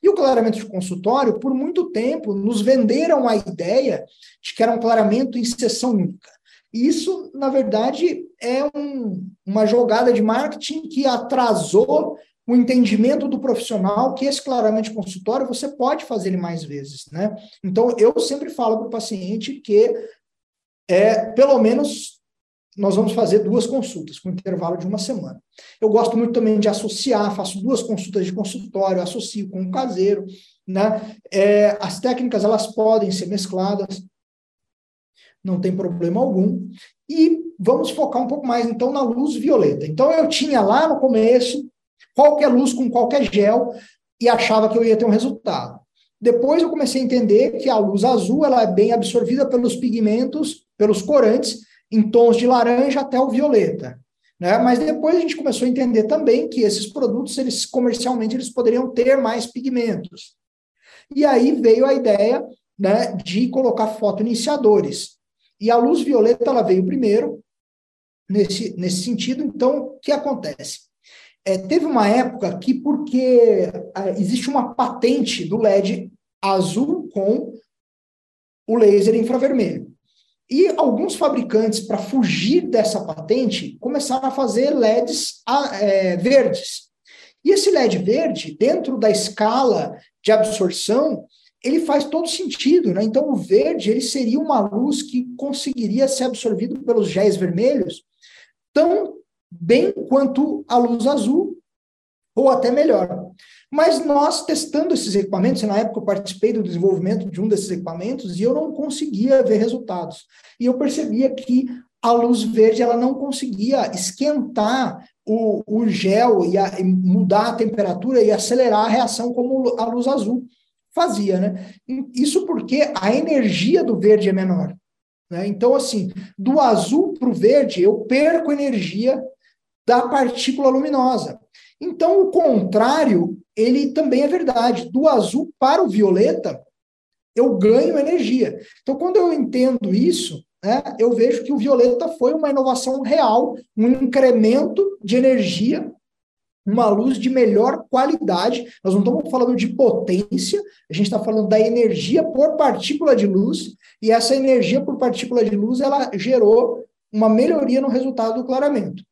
E o clareamento de consultório, por muito tempo, nos venderam a ideia de que era um clareamento em sessão única. E isso, na verdade, é um, uma jogada de marketing que atrasou o entendimento do profissional que esse clareamento de consultório você pode fazer ele mais vezes, né? Então, eu sempre falo para o paciente que é, pelo menos nós vamos fazer duas consultas, com intervalo de uma semana. Eu gosto muito também de associar, faço duas consultas de consultório, associo com o caseiro, né? É, as técnicas, elas podem ser mescladas, não tem problema algum. E vamos focar um pouco mais, então, na luz violeta. Então, eu tinha lá no começo qualquer luz com qualquer gel e achava que eu ia ter um resultado. Depois eu comecei a entender que a luz azul ela é bem absorvida pelos pigmentos, pelos corantes, em tons de laranja até o violeta. Né? Mas depois a gente começou a entender também que esses produtos, eles comercialmente, eles poderiam ter mais pigmentos. E aí veio a ideia né, de colocar fotoiniciadores. E a luz violeta ela veio primeiro nesse, nesse sentido. Então, o que acontece? É, teve uma época que, porque é, existe uma patente do LED azul com o laser infravermelho. E alguns fabricantes, para fugir dessa patente, começaram a fazer LEDs é, verdes. E esse LED verde, dentro da escala de absorção, ele faz todo sentido, né? Então, o verde ele seria uma luz que conseguiria ser absorvido pelos géis vermelhos tão bem quanto a luz azul, ou até melhor. Mas nós testando esses equipamentos, e na época eu participei do desenvolvimento de um desses equipamentos e eu não conseguia ver resultados. E eu percebia que a luz verde ela não conseguia esquentar o, o gel e, a, e mudar a temperatura e acelerar a reação como a luz azul fazia, né? Isso porque a energia do verde é menor. Né? Então, assim, do azul para o verde, eu perco energia da partícula luminosa. Então, o contrário, ele também é verdade. Do azul para o violeta, eu ganho energia. Então, quando eu entendo isso, né, eu vejo que o violeta foi uma inovação real, um incremento de energia, uma luz de melhor qualidade. Nós não estamos falando de potência, a gente está falando da energia por partícula de luz, e essa energia por partícula de luz, ela gerou uma melhoria no resultado do clareamento.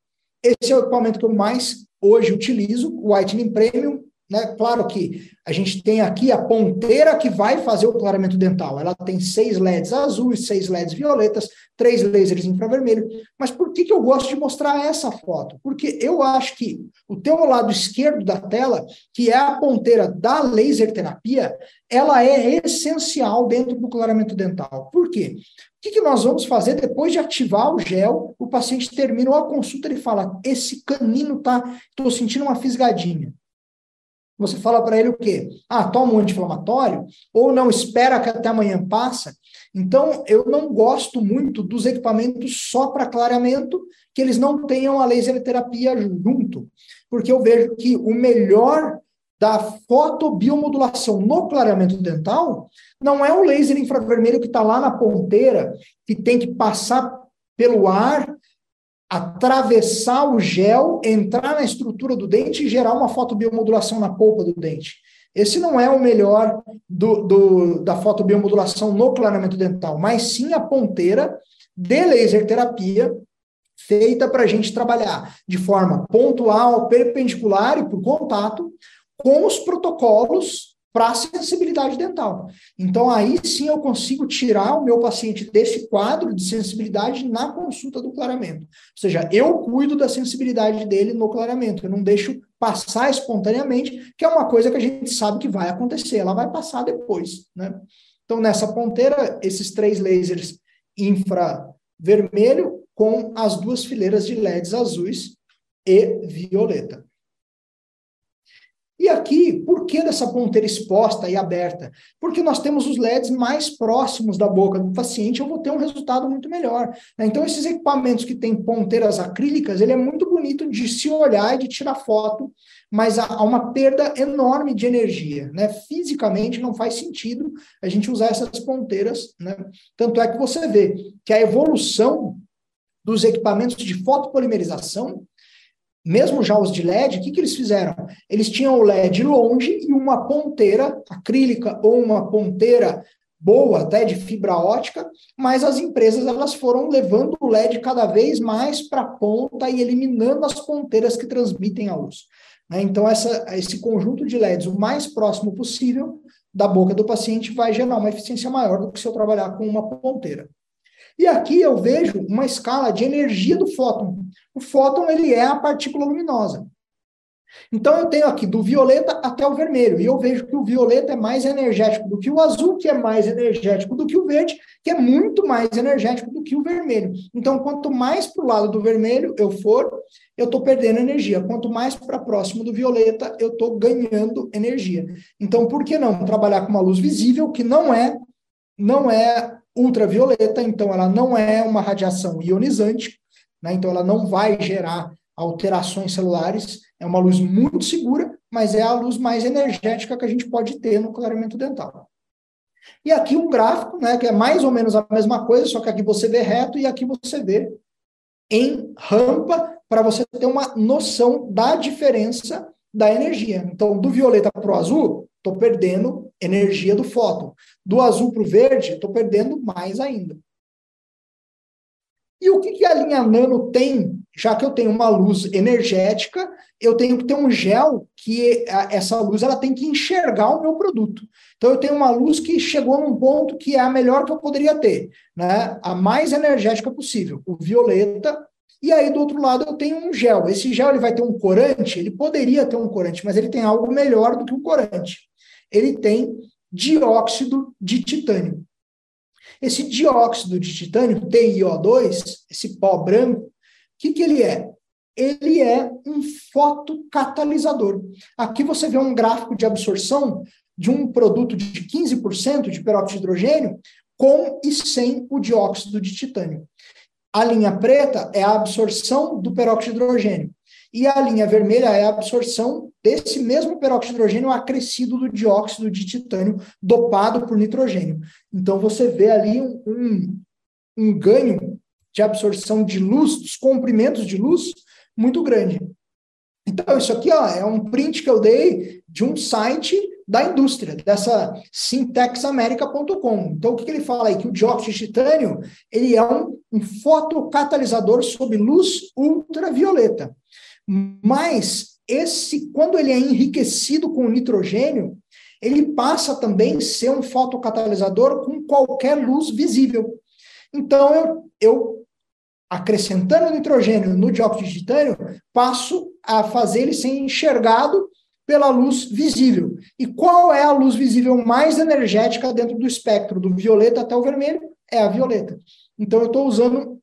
Esse é o equipamento que eu mais hoje utilizo, o Whitening Premium, né? Claro que a gente tem aqui a ponteira que vai fazer o clareamento dental. Ela tem seis LEDs azuis, seis LEDs violetas, três lasers infravermelho. Mas por que, que eu gosto de mostrar essa foto? Porque eu acho que o teu lado esquerdo da tela, que é a ponteira da laser terapia, ela é essencial dentro do clareamento dental. Por quê? O que, que nós vamos fazer depois de ativar o gel? O paciente termina a consulta e fala: esse canino tá, estou sentindo uma fisgadinha. Você fala para ele o quê? Ah, toma um anti-inflamatório? Ou não, espera que até amanhã passa? Então, eu não gosto muito dos equipamentos só para clareamento, que eles não tenham a laser terapia junto. Porque eu vejo que o melhor da fotobiomodulação no clareamento dental não é o laser infravermelho que está lá na ponteira, que tem que passar pelo ar atravessar o gel, entrar na estrutura do dente e gerar uma fotobiomodulação na polpa do dente. Esse não é o melhor do, do, da fotobiomodulação no clareamento dental, mas sim a ponteira de laser terapia feita para a gente trabalhar de forma pontual, perpendicular e por contato com os protocolos para a sensibilidade dental. Então, aí sim eu consigo tirar o meu paciente desse quadro de sensibilidade na consulta do clareamento. Ou seja, eu cuido da sensibilidade dele no clareamento, eu não deixo passar espontaneamente, que é uma coisa que a gente sabe que vai acontecer, ela vai passar depois. Né? Então, nessa ponteira, esses três lasers infravermelho com as duas fileiras de LEDs azuis e violeta. E aqui, por que dessa ponteira exposta e aberta? Porque nós temos os LEDs mais próximos da boca do paciente, eu vou ter um resultado muito melhor. Né? Então, esses equipamentos que têm ponteiras acrílicas, ele é muito bonito de se olhar e de tirar foto, mas há uma perda enorme de energia. Né? Fisicamente não faz sentido a gente usar essas ponteiras. Né? Tanto é que você vê que a evolução dos equipamentos de fotopolimerização mesmo já os de LED, o que, que eles fizeram? Eles tinham o LED longe e uma ponteira acrílica ou uma ponteira boa até de fibra ótica, mas as empresas elas foram levando o LED cada vez mais para a ponta e eliminando as ponteiras que transmitem a luz. Né? Então, essa, esse conjunto de LEDs o mais próximo possível da boca do paciente vai gerar uma eficiência maior do que se eu trabalhar com uma ponteira. E aqui eu vejo uma escala de energia do fóton. O fóton ele é a partícula luminosa. Então eu tenho aqui do violeta até o vermelho, e eu vejo que o violeta é mais energético do que o azul, que é mais energético do que o verde, que é muito mais energético do que o vermelho. Então, quanto mais para o lado do vermelho eu for, eu estou perdendo energia. Quanto mais para próximo do violeta, eu estou ganhando energia. Então, por que não trabalhar com uma luz visível que não é não é ultravioleta, então ela não é uma radiação ionizante, né? então ela não vai gerar alterações celulares, é uma luz muito segura, mas é a luz mais energética que a gente pode ter no clareamento dental. E aqui um gráfico, né, que é mais ou menos a mesma coisa, só que aqui você vê reto e aqui você vê em rampa, para você ter uma noção da diferença da energia. Então, do violeta para o azul, estou perdendo energia do fóton. Do azul para o verde, estou perdendo mais ainda. E o que, que a linha nano tem? Já que eu tenho uma luz energética, eu tenho que ter um gel que essa luz ela tem que enxergar o meu produto. Então eu tenho uma luz que chegou num ponto que é a melhor que eu poderia ter, né? A mais energética possível, o violeta. E aí do outro lado eu tenho um gel. Esse gel ele vai ter um corante, ele poderia ter um corante, mas ele tem algo melhor do que um corante ele tem dióxido de titânio. Esse dióxido de titânio, TiO2, esse pó branco, o que, que ele é? Ele é um fotocatalisador. Aqui você vê um gráfico de absorção de um produto de 15% de peróxido de hidrogênio com e sem o dióxido de titânio. A linha preta é a absorção do peróxido de hidrogênio. E a linha vermelha é a absorção desse mesmo peróxido de hidrogênio acrescido do dióxido de titânio dopado por nitrogênio. Então você vê ali um, um, um ganho de absorção de luz, dos comprimentos de luz, muito grande. Então, isso aqui ó, é um print que eu dei de um site da indústria, dessa syntexamerica.com. Então, o que, que, ele fala aí? Que o dióxido de titânio ele é um, um fotocatalisador sob luz ultravioleta. Mas esse, quando ele é enriquecido com nitrogênio, ele passa também a ser um fotocatalisador com qualquer luz visível. Então, eu, eu acrescentando nitrogênio no dióxido de titânio, passo a fazer ele ser enxergado pela luz visível. E qual é a luz visível mais energética dentro do espectro, do violeta até o vermelho? É a violeta. Então, eu estou usando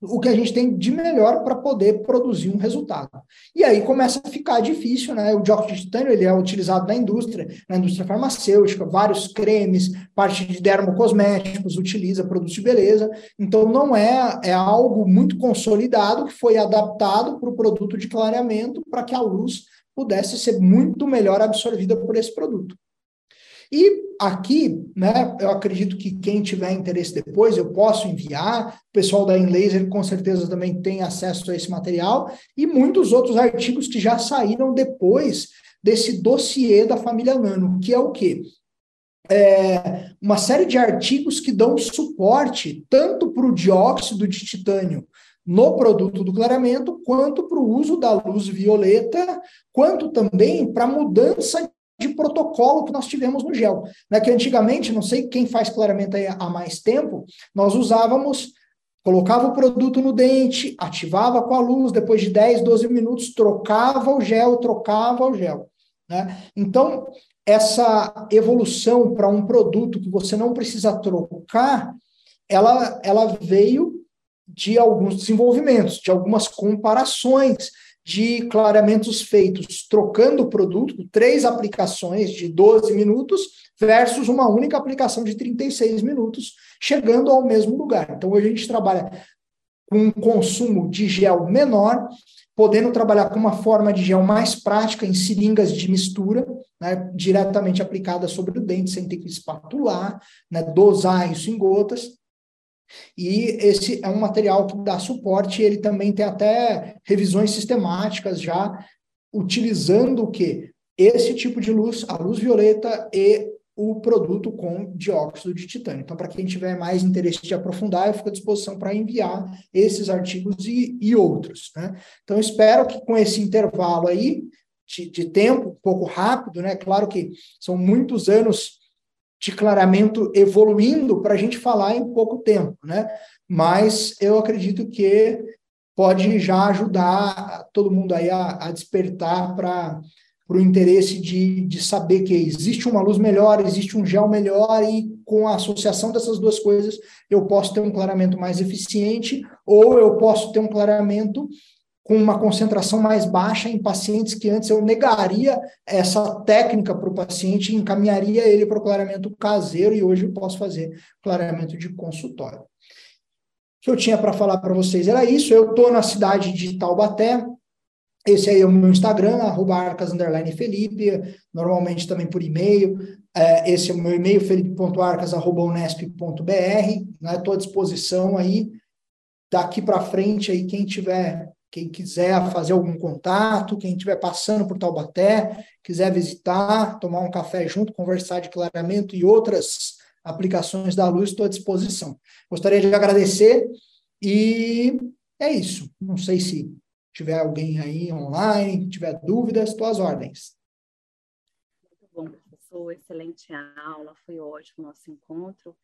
o que a gente tem de melhor para poder produzir um resultado. E aí começa a ficar difícil, né? O dióxido de titânio ele é utilizado na indústria, na indústria farmacêutica, vários cremes, parte de dermocosméticos utiliza produtos de beleza. Então não é é algo muito consolidado que foi adaptado para o produto de clareamento para que a luz pudesse ser muito melhor absorvida por esse produto. E aqui, né, eu acredito que quem tiver interesse depois, eu posso enviar. O pessoal da InLaser com certeza também tem acesso a esse material e muitos outros artigos que já saíram depois desse dossiê da família Nano, que é o quê? É uma série de artigos que dão suporte tanto para o dióxido de titânio no produto do clareamento, quanto para o uso da luz violeta, quanto também para mudança de protocolo que nós tivemos no gel. Né? Que antigamente, não sei quem faz clareamento aí há mais tempo, nós usávamos, colocava o produto no dente, ativava com a luz, depois de 10, 12 minutos, trocava o gel, trocava o gel. Né? Então, essa evolução para um produto que você não precisa trocar, ela, ela veio de alguns desenvolvimentos, de algumas comparações de clareamentos feitos trocando o produto, três aplicações de 12 minutos versus uma única aplicação de 36 minutos, chegando ao mesmo lugar. Então, hoje a gente trabalha com um consumo de gel menor, podendo trabalhar com uma forma de gel mais prática em seringas de mistura, né, diretamente aplicada sobre o dente, sem ter que espatular, né, dosar isso em gotas, e esse é um material que dá suporte, ele também tem até revisões sistemáticas já utilizando o que? Esse tipo de luz, a luz violeta e o produto com dióxido de titânio. Então, para quem tiver mais interesse de aprofundar, eu fico à disposição para enviar esses artigos e, e outros. Né? Então, espero que com esse intervalo aí de, de tempo, um pouco rápido, né? Claro que são muitos anos de clareamento evoluindo para a gente falar em pouco tempo, né? Mas eu acredito que pode já ajudar todo mundo aí a, a despertar para o interesse de, de saber que existe uma luz melhor, existe um gel melhor e com a associação dessas duas coisas eu posso ter um clareamento mais eficiente ou eu posso ter um clareamento com uma concentração mais baixa em pacientes que antes eu negaria essa técnica para o paciente e encaminharia ele para o clareamento caseiro e hoje eu posso fazer clareamento de consultório. O que eu tinha para falar para vocês era isso. Eu estou na cidade de Taubaté. Esse aí é o meu Instagram, arroba arcas, Felipe, normalmente também por e-mail. É, esse é o meu e-mail, felipe.arcas.unesp.br. Estou à disposição aí. Daqui para frente, aí, quem tiver quem quiser fazer algum contato, quem estiver passando por Taubaté, quiser visitar, tomar um café junto, conversar de clareamento e outras aplicações da luz, estou à disposição. Gostaria de agradecer e é isso. Não sei se tiver alguém aí online, tiver dúvidas, estou às ordens. Muito bom, professor. Excelente aula, foi ótimo o nosso encontro.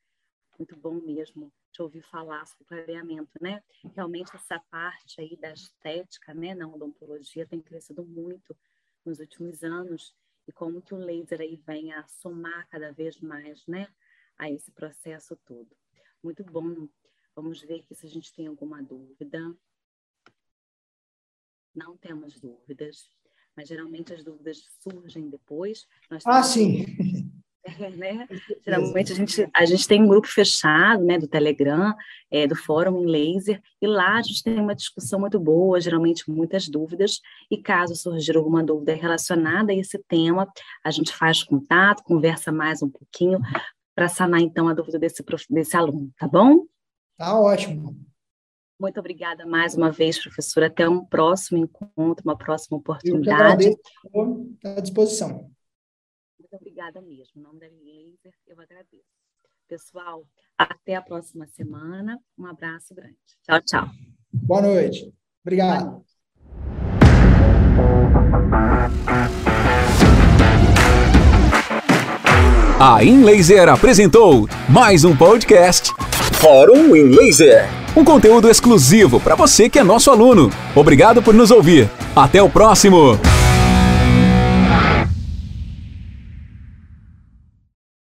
Muito bom mesmo te ouvir falar sobre clareamento, né? Realmente essa parte aí da estética, né, na odontologia tem crescido muito nos últimos anos e como que o laser aí vem a somar cada vez mais, né, a esse processo todo. Muito bom. Vamos ver aqui se a gente tem alguma dúvida. Não temos dúvidas, mas geralmente as dúvidas surgem depois. ah, sim. Né? Geralmente a gente, a gente tem um grupo fechado, né, do Telegram, é, do Fórum em Laser, e lá a gente tem uma discussão muito boa, geralmente muitas dúvidas, e caso surgir alguma dúvida relacionada a esse tema, a gente faz contato, conversa mais um pouquinho, para sanar então a dúvida desse, desse aluno, tá bom? Tá ótimo. Muito obrigada mais uma vez, professora. Até um próximo encontro, uma próxima oportunidade. Eu que agradeço, à disposição. Muito obrigada mesmo. Em nome da Laser, eu agradeço. Pessoal, até a próxima semana. Um abraço grande. Tchau, tchau. Boa noite. Obrigado. Boa noite. A InLaser apresentou mais um podcast Fórum InLaser. Um conteúdo exclusivo para você que é nosso aluno. Obrigado por nos ouvir. Até o próximo.